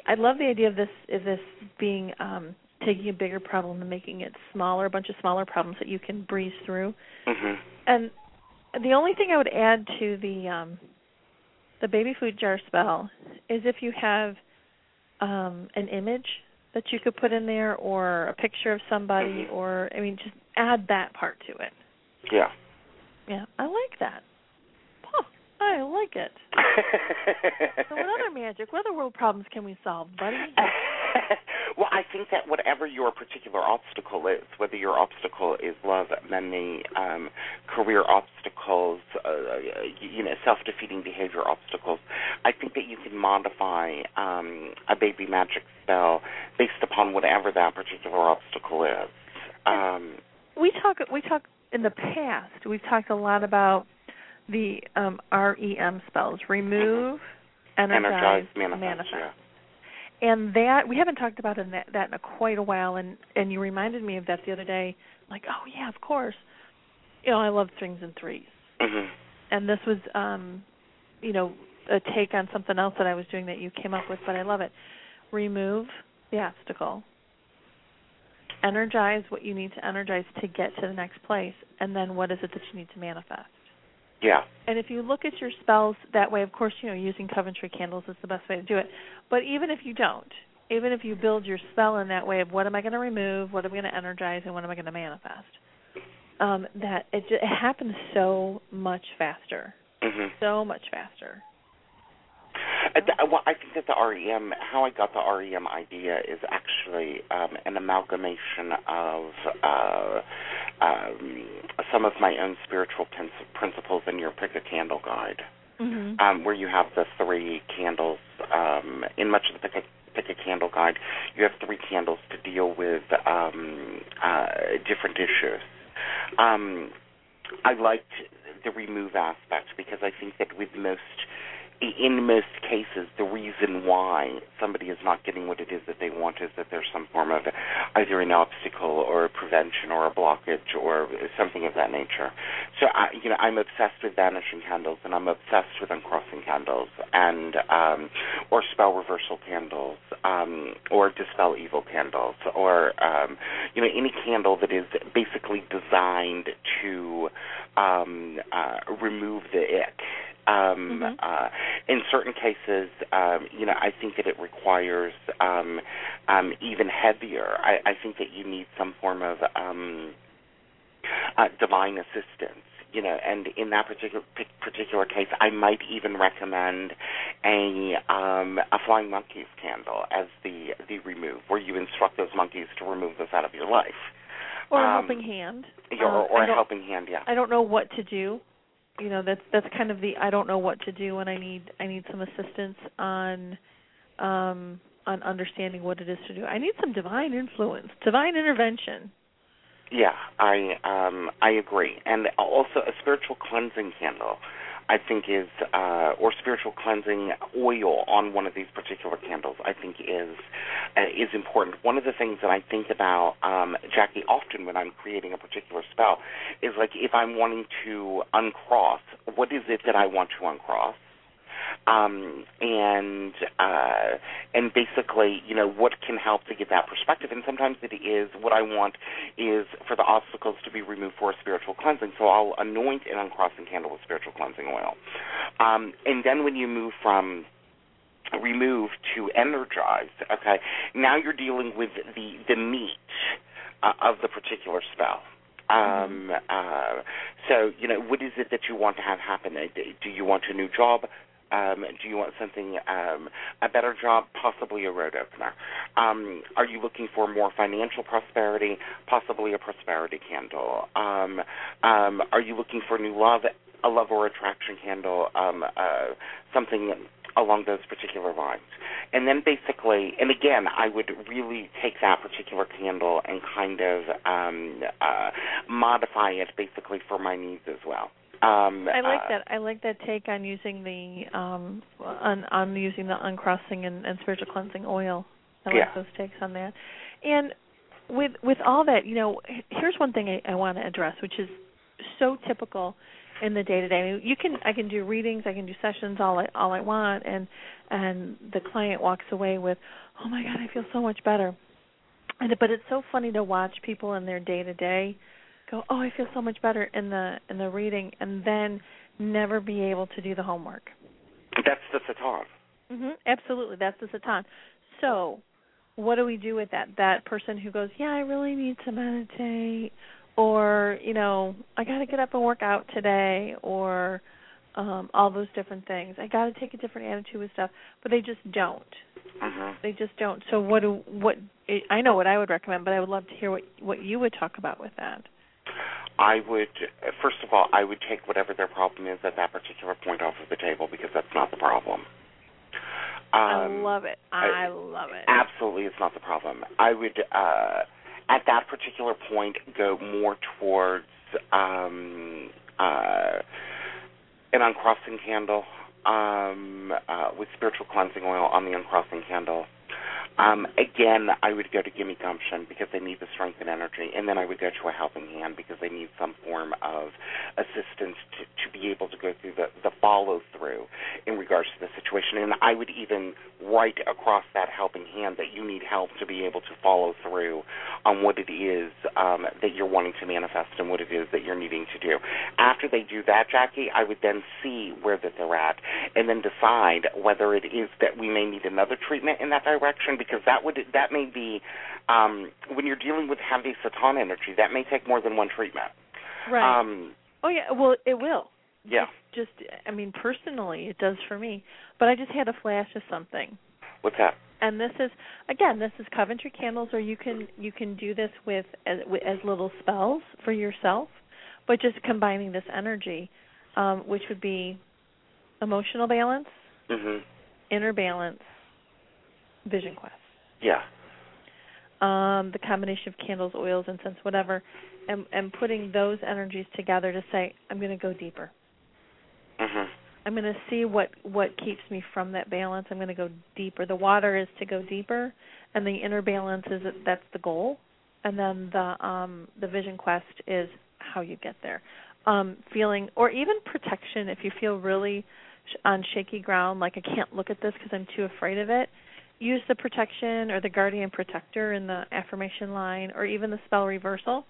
I love the idea of this of this being um taking a bigger problem and making it smaller, a bunch of smaller problems that you can breeze through. Mm-hmm. And the only thing I would add to the um the baby food jar spell is if you have um an image that you could put in there or a picture of somebody mm-hmm. or I mean just add that part to it. Yeah. Yeah, I like that. Huh, I like it. so what other magic, what other world problems can we solve, buddy? well, I think that whatever your particular obstacle is, whether your obstacle is love, money, um, career obstacles, uh, you know, self-defeating behavior obstacles, I think that you can modify um, a baby magic spell based upon whatever that particular obstacle is. Um, we talk. We talk in the past. We've talked a lot about the um, REM spells: remove, energize, energize manifest. manifest. Yeah and that we haven't talked about in that, that in a quite a while. And and you reminded me of that the other day. Like oh yeah of course. You know i love strings and 3s mm-hmm. and this was um you know a take on something else that i was doing that you came up with but i love it. Remove the obstacle. Energize what you need to energize to get to the next place. And then what is it that you need to manifest yeah. And if you look at your spells that way, of course, you know, using Coventry candles is the best way to do it. But even if you don't, even if you build your spell in that way of what am I going to remove, what am I going to energize, and what am I going to manifest, um, that it, it happens so much faster. Mm-hmm. So much faster. Well, I think that the REM, how I got the REM idea is actually um, an amalgamation of uh, um, some of my own spiritual principles in your Pick a Candle guide, mm-hmm. um, where you have the three candles. Um, in much of the Pick a, Pick a Candle guide, you have three candles to deal with um, uh, different issues. Um, I liked the remove aspect because I think that with most in most cases, the reason why somebody is not getting what it is that they want is that there's some form of either an obstacle or a prevention or a blockage or something of that nature. So, I, you know, I'm obsessed with vanishing candles and I'm obsessed with uncrossing candles and um, or spell reversal candles um, or dispel evil candles or um, you know any candle that is basically designed to um, uh, remove the ick um, mm-hmm. uh, in certain cases, um, you know, I think that it requires um, um, even heavier. I, I think that you need some form of um, uh, divine assistance you know, and in that particular particular case, I might even recommend a um, a flying monkeys candle as the the remove, where you instruct those monkeys to remove this out of your life, or a um, helping hand, or, uh, or a helping hand. Yeah, I don't know what to do you know that's that's kind of the I don't know what to do and I need I need some assistance on um on understanding what it is to do. I need some divine influence, divine intervention. Yeah, I um I agree. And also a spiritual cleansing candle. I think is uh, or spiritual cleansing oil on one of these particular candles. I think is uh, is important. One of the things that I think about, um, Jacki, often when I'm creating a particular spell, is like if I'm wanting to uncross, what is it that I want to uncross? Um, and uh, and basically, you know, what can help to give that perspective. And sometimes it is what I want is for the obstacles to be removed for a spiritual cleansing. So I'll anoint an uncrossing candle with spiritual cleansing oil, um, and then when you move from remove to energize, okay, now you're dealing with the the meat uh, of the particular spell. Um, uh, so, you know, what is it that you want to have happen? Do you want a new job? Um, do you want something, um, a better job, possibly a road opener? Um, are you looking for more financial prosperity, possibly a prosperity candle? Um, um, are you looking for new love, a love or attraction candle, um, uh, something along those particular lines? And then basically, and again, I would really take that particular candle and kind of um, uh, modify it basically for my needs as well. Um, I like uh, that. I like that take on using the um on on using the uncrossing and, and spiritual cleansing oil. I like Yeah. those takes on that. And with with all that, you know, here's one thing I, I want to address, which is so typical in the day to day. You can I can do readings, I can do sessions all I all I want, and and the client walks away with, oh my god, I feel so much better. And but it's so funny to watch people in their day to day go, oh, I feel so much better in the in the reading, and then never be able to do the homework. that's the Satan. hmm Absolutely, that's the satan. So, what do we do with that? That person who goes, yeah, I really need to meditate, or you know, I got to get up and work out today, or um all those different things. I got to take a different attitude with stuff, but they just don't. hmm They just don't. So, what do what? I know what I would recommend, but I would love to hear what what you would talk about with that. I would, first of all, I would take whatever their problem is at that particular point off of the table because that's not the problem. I Um, love it. I- I love it. Absolutely, it's not the problem. I would, uh, at that particular point, go more towards um, uh, an uncrossing candle um, uh, with spiritual cleansing oil on the uncrossing candle. Um, again, I would go to Gimme Gumption because they need the strength and energy, and then I would go to a helping hand because they need some form of assistance to, to be able to go through the, the follow through in regards to the situation. And I would even write across that helping hand that you need help to be able to follow through on what it is um, that you're wanting to manifest and what it is that you're needing to do. After they do that, Jacki, I would then see where that they're at and then decide whether it is that we may need another treatment in that direction because that would that may be um, when you're dealing with heavy Satan energy, that may take more than one treatment. right. Um, oh yeah. Well, it will. yeah. Just, I mean, personally, it does for me. But I just had a flash of something, What's that? and this is again, this is Coventry candles, or you can you can do this with as, with, as little spells for yourself, but just combining this energy, um, which would be emotional balance, Mhm. inner balance, vision quest. Yeah. um, the combination of candles, oils, incense, whatever, and and putting those energies together to say, I'm going to go deeper. Mhm. I'm going to see what what keeps me from that balance. I'm going to go deeper. The water is to go deeper, and the inner balance is that that's the goal, and then the um, the vision quest is how you get there. Um, feeling or even protection if you feel really sh- on shaky ground, like I can't look at this because I'm too afraid of it. Use the protection or the guardian protector in the affirmation line, or even the spell reversal,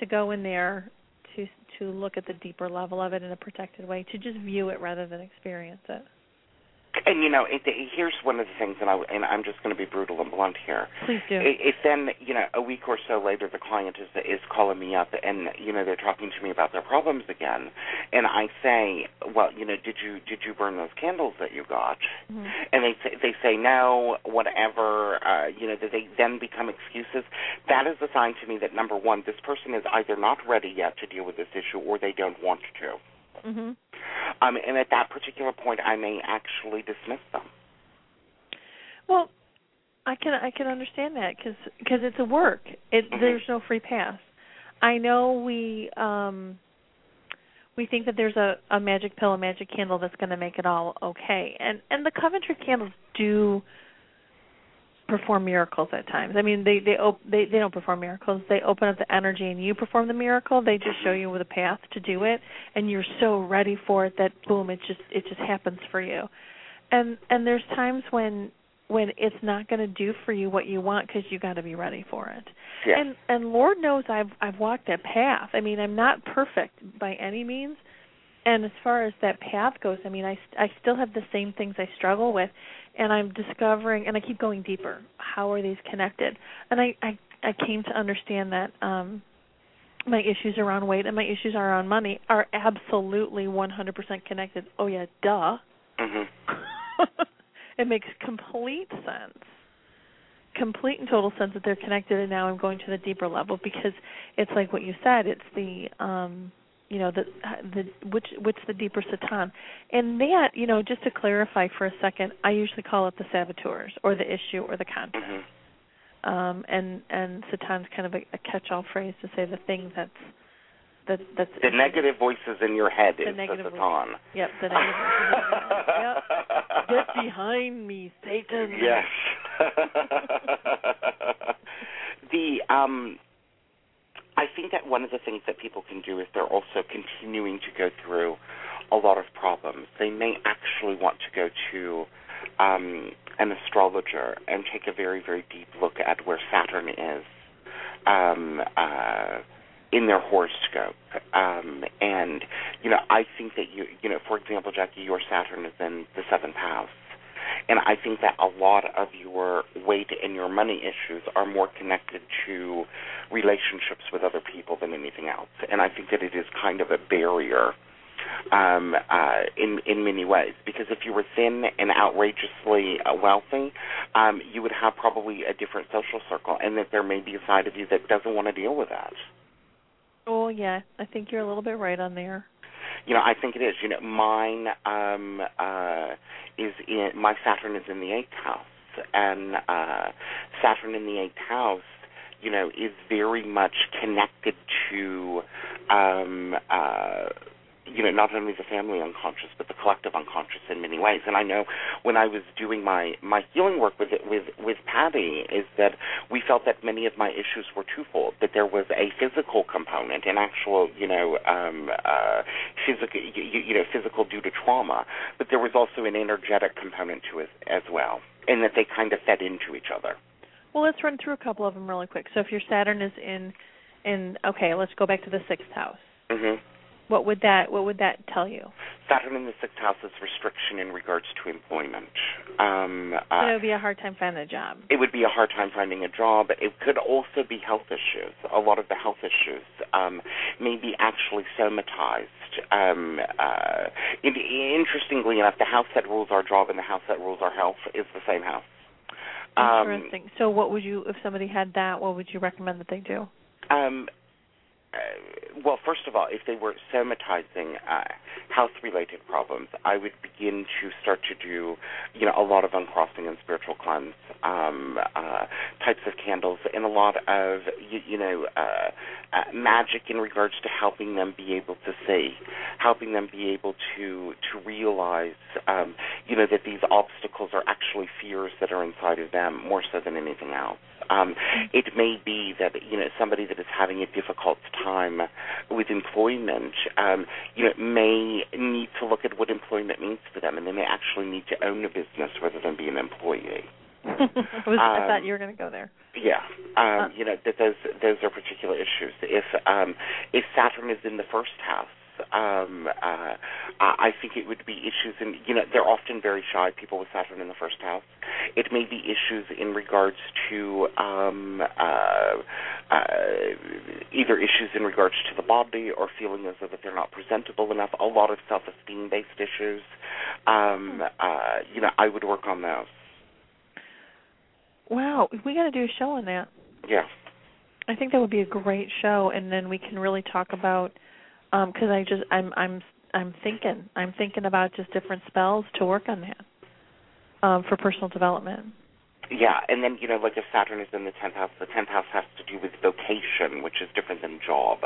to go in there to to look at the deeper level of it in a protected way, to just view it rather than experience it. And you know, it, it, here's one of the things, and I and I'm just going to be brutal and blunt here. Please do. If then, you know, a week or so later, the client is is calling me up, and you know, they're talking to me about their problems again, and I say, well, you know, did you did you burn those candles that you got? Mhm. And they say they say no, whatever. Uh, you know, that they then become excuses. That is a sign to me that number one, this person is either not ready yet to deal with this issue, or they don't want to. Mhm. Um, and at that particular point, I may actually dismiss them. Well, I can I can understand that because cause it's a work. It Mhm. there's no free pass. I know we um we think that there's a a magic pill, a magic candle that's going to make it all okay. And and the Coventry candles do perform miracles at times. I mean, they they op- they they don't perform miracles. They open up the energy and you perform the miracle. They just show you the path to do it and you're so ready for it that boom, it just it just happens for you. And and there's times when when it's not going to do for you what you want because you got to be ready for it. Yeah. And and Lord knows I've I've walked that path. I mean, I'm not perfect by any means. And as far as that path goes, I mean, I I still have the same things I struggle with, and I'm discovering, and I keep going deeper. How are these connected? And I I I came to understand that um my issues around weight and my issues around money are absolutely 100% connected. Oh yeah, duh. Mhm. it makes complete sense. Complete and total sense that they're connected and now I'm going to the deeper level because it's like what you said, it's the um you know the the which which the deeper satan and that you know just to clarify for a second i usually call it the saboteurs or the issue or the content Mhm. um and and satan's kind of a, a catch all phrase to say the thing that's that that's The negative voices in your head The is negative the. Satan. yep the negative yep get behind me satan Yes. the um I think that one of the things that people can do is they're also continuing to go through a lot of problems. They may actually want to go to um an astrologer and take a very, very deep look at where Saturn is um uh in their horoscope. Um and you know, I think that you you know, for example, Jacki, your Saturn is in the seventh house. And I think that a lot of your weight and your money issues are more connected to relationships with other people than anything else. And I think that it is kind of a barrier um, uh, in in many ways. Because if you were thin and outrageously uh, wealthy, um, you would have probably a different social circle, and that there may be a side of you that doesn't want to deal with that. oh yeah i think you're a little bit right on there you know, I think it is. You know, mine um uh is in my Saturn is in the eighth house and uh Saturn in the eighth house, you know, is very much connected to um uh you know, not only the family unconscious, but the collective unconscious in many ways. And I know when I was doing my my healing work with it with with Patty, is that we felt that many of my issues were twofold. That there was a physical component, an actual, you know, um, uh, physical, you, you know, physical due to trauma, but there was also an energetic component to it as well, and that they kind of fed into each other. well let's run through a couple of them really quick so if your saturn is in in okay let's go back to the sixth house hmm what would that what would that tell you Saturn in the sixth house is restriction in regards to employment. Um, so uh, it would be a hard time finding a job it would be a hard time finding a job. It could also be health issues. A lot of the health issues um, may be actually somatized. Um, uh, in, interestingly enough, the house that rules our job and the house that rules our health is the same house. Um, interesting so what would you if somebody had that what would you recommend that they do Um, uh, well, first of all, if they were somatizing uh, health-related problems, I would begin to start to do, you know, a lot of uncrossing and spiritual cleanse um, uh, types of candles, and a lot of, you, you know, uh, uh, magic in regards to helping them be able to see, helping them be able to to realize, um, you know, that these obstacles are actually fears that are inside of them more so than anything else. Um, it may be that you know somebody that is having a difficult time with employment, um, you know, may need to look at what employment means to them, and they may actually need to own a business rather than be an employee. I, was, I Um, thought you were going to go there Yeah, um, Uh. you know that those those are particular issues. If um, if Saturn is in the first house, um, uh, I think it would be issues in you know they're often very shy people with Saturn in the first house. It may be issues in regards to um, uh, uh, either issues in regards to the body or feeling as though that they're not presentable enough. A lot of self-esteem based issues. Um, uh, you know, I would work on those. wow we got to do a show on that Yeah. I think that would be a great show, and then we can really talk about because I just I'm I'm I'm thinking I'm thinking about just different spells to work on that um, for personal development. Yeah, and then you know, like if Saturn is in the tenth house, the tenth house has to do with vocation, which is different than job.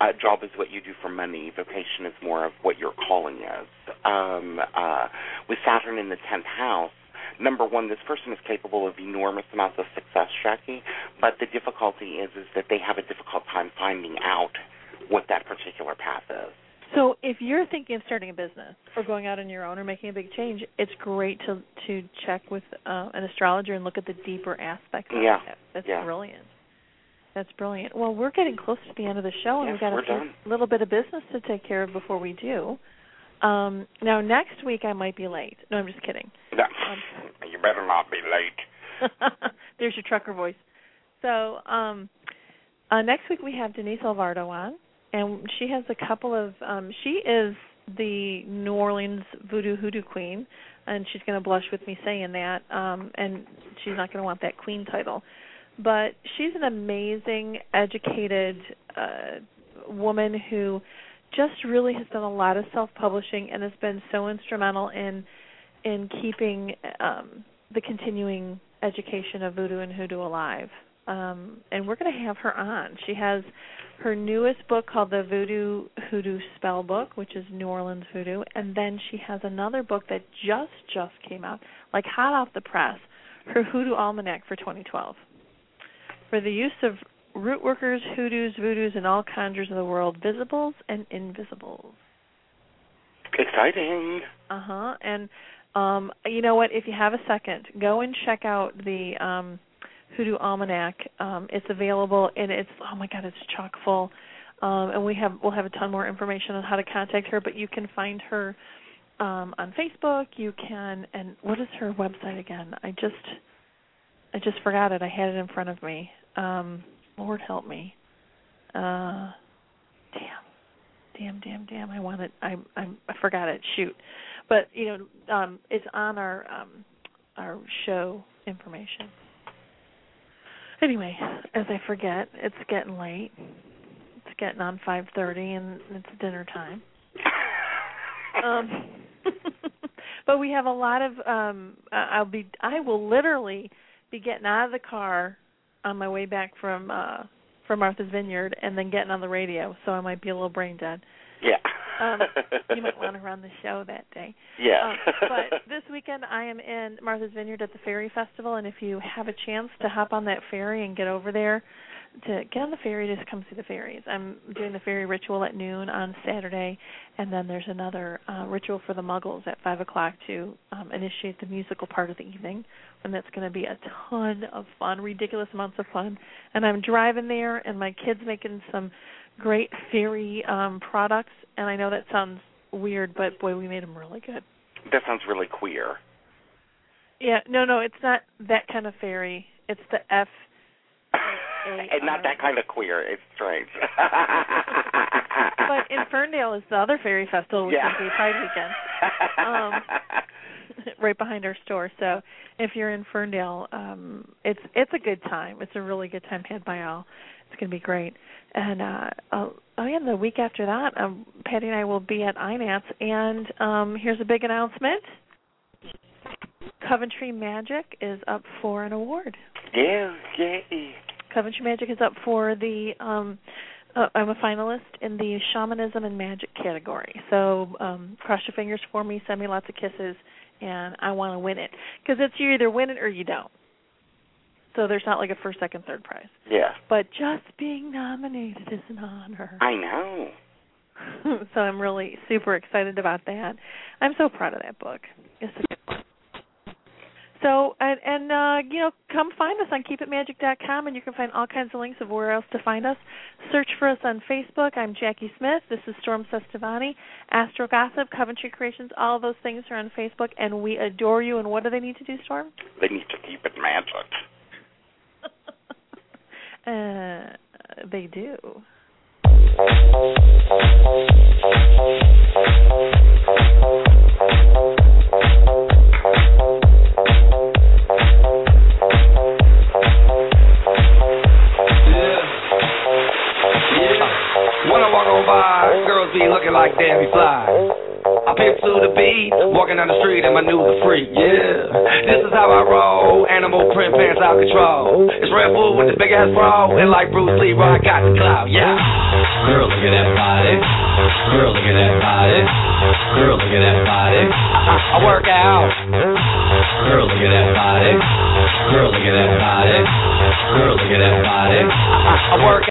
Uh, job is what you do for money. Vocation is more of what your calling is. Um, uh, with Saturn in the tenth house, number one, this person is capable of enormous amounts of success, Jacki, but the difficulty is is that they have a difficult time finding out what that particular path is. So if you're thinking of starting a business or going out on your own or making a big change, it's great to to check with uh, an astrologer and look at the deeper aspects of Yeah. it. That's Yeah. brilliant. That's brilliant. Well, we're getting close to the end of the show, and Yes, we've got a done. little bit of business to take care of before we do. Um, now, next week I might be late. No, I'm just kidding. No, you better not be late. There's your trucker voice. So um, uh, next week we have Denise Alvarado on, and she has a couple of. Um, she is the New Orleans voodoo hoodoo queen, and she's going to blush with me saying that, um, and she's not going to want that queen title. But she's an amazing, educated uh, woman who just really has done a lot of self-publishing and has been so instrumental in in keeping um, the continuing education of voodoo and hoodoo alive. Um, and we're going to have her on. She has her newest book called the Voodoo Hoodoo Spell Book, which is New Orleans Voodoo, and then she has another book that just just came out, like hot off the press, her Hoodoo Almanac for 2012, for the use of root workers, hoodoos, voodoos, and all conjures of the world, visibles and invisibles. Exciting. Uh huh. And um, you know what? If you have a second, go and check out the um, Hoodoo Almanac. Um, it's available, and it's oh my god, it's chock full. Um, and we have we'll have a ton more information on how to contact her. But you can find her um, on Facebook. You can and what is her website again? I just I just forgot it. I had it in front of me. Um, Lord help me. Uh, damn damn, damn, damn, I want it. I I I forgot it. Shoot, but you know, um, it's on our um our show information. Anyway, as I forget, it's getting late. It's getting on five thirty, and it's dinner time. Um, but we have a lot of. um I'll be. I will literally be getting out of the car on my way back from uh from Martha's Vineyard and then getting on the radio, so I might be a little brain dead. Yeah. Um, you might want to run the show that day. Yeah. Um, but this weekend I am in Martha's Vineyard at the Ferry Festival, and if you have a chance to hop on that ferry and get over there, to get on the ferry, just come see the ferries. I'm doing the ferry ritual at noon on Saturday, and then there's another uh, ritual for the Muggles at five o'clock to um, initiate the musical part of the evening, and that's going to be a ton of fun, ridiculous amounts of fun. And I'm driving there, and my kids making some great fairy um products, and I know that sounds weird, but boy, we made them really good. that sounds really queer. Yeah, no, no, it's not that kind of fairy. It's the F. and not that kind of queer. It's strange. But in Ferndale is the other fairy festival, which yeah. is the Pride weekend, um, right behind our store. So if you're in Ferndale, um, it's it's a good time. It's a really good time had by all. It's going to be great. And uh, oh, yeah, the week after that, um, Patty and I will be at INATS. And um, here's a big announcement: Coventry Magic is up for an award. yeah, yay. Coventry Magic is up for the um uh, I'm a finalist in the shamanism and magic category. So um cross your fingers for me, send me lots of kisses and I want to win it because it's you either win it or you don't. So there's not like a first, second, third prize. Yeah. But just being nominated is an honor. I know. so I'm really super excited about that. I'm so proud of that book. It's a good one. So and and uh, you know, come find us on keepitmagic.com, and you can find all kinds of links of where else to find us. Search for us on Facebook. I'm Jacki Smith. This is Storm Cestavani, Astro Gossip, Coventry Creations. All those things are on Facebook, and we adore you. And what do they need to do, Storm? They need to keep it magic. Uh, they do. When I walk on by, girls be looking like Debbie Fly. I pimp to the beat, walking down the street and my new the freak, yeah. This is how I roll, animal print pants out control. It's Redfoo with this big ass bra, and like Bruce Lee, I got the clout, yeah. Girl, look at that body. Girl, look at that body. Girl, look at that body. I, I work out. Girl, look at that body. Girl, look at that body. Girl, look at that body. I, I work out.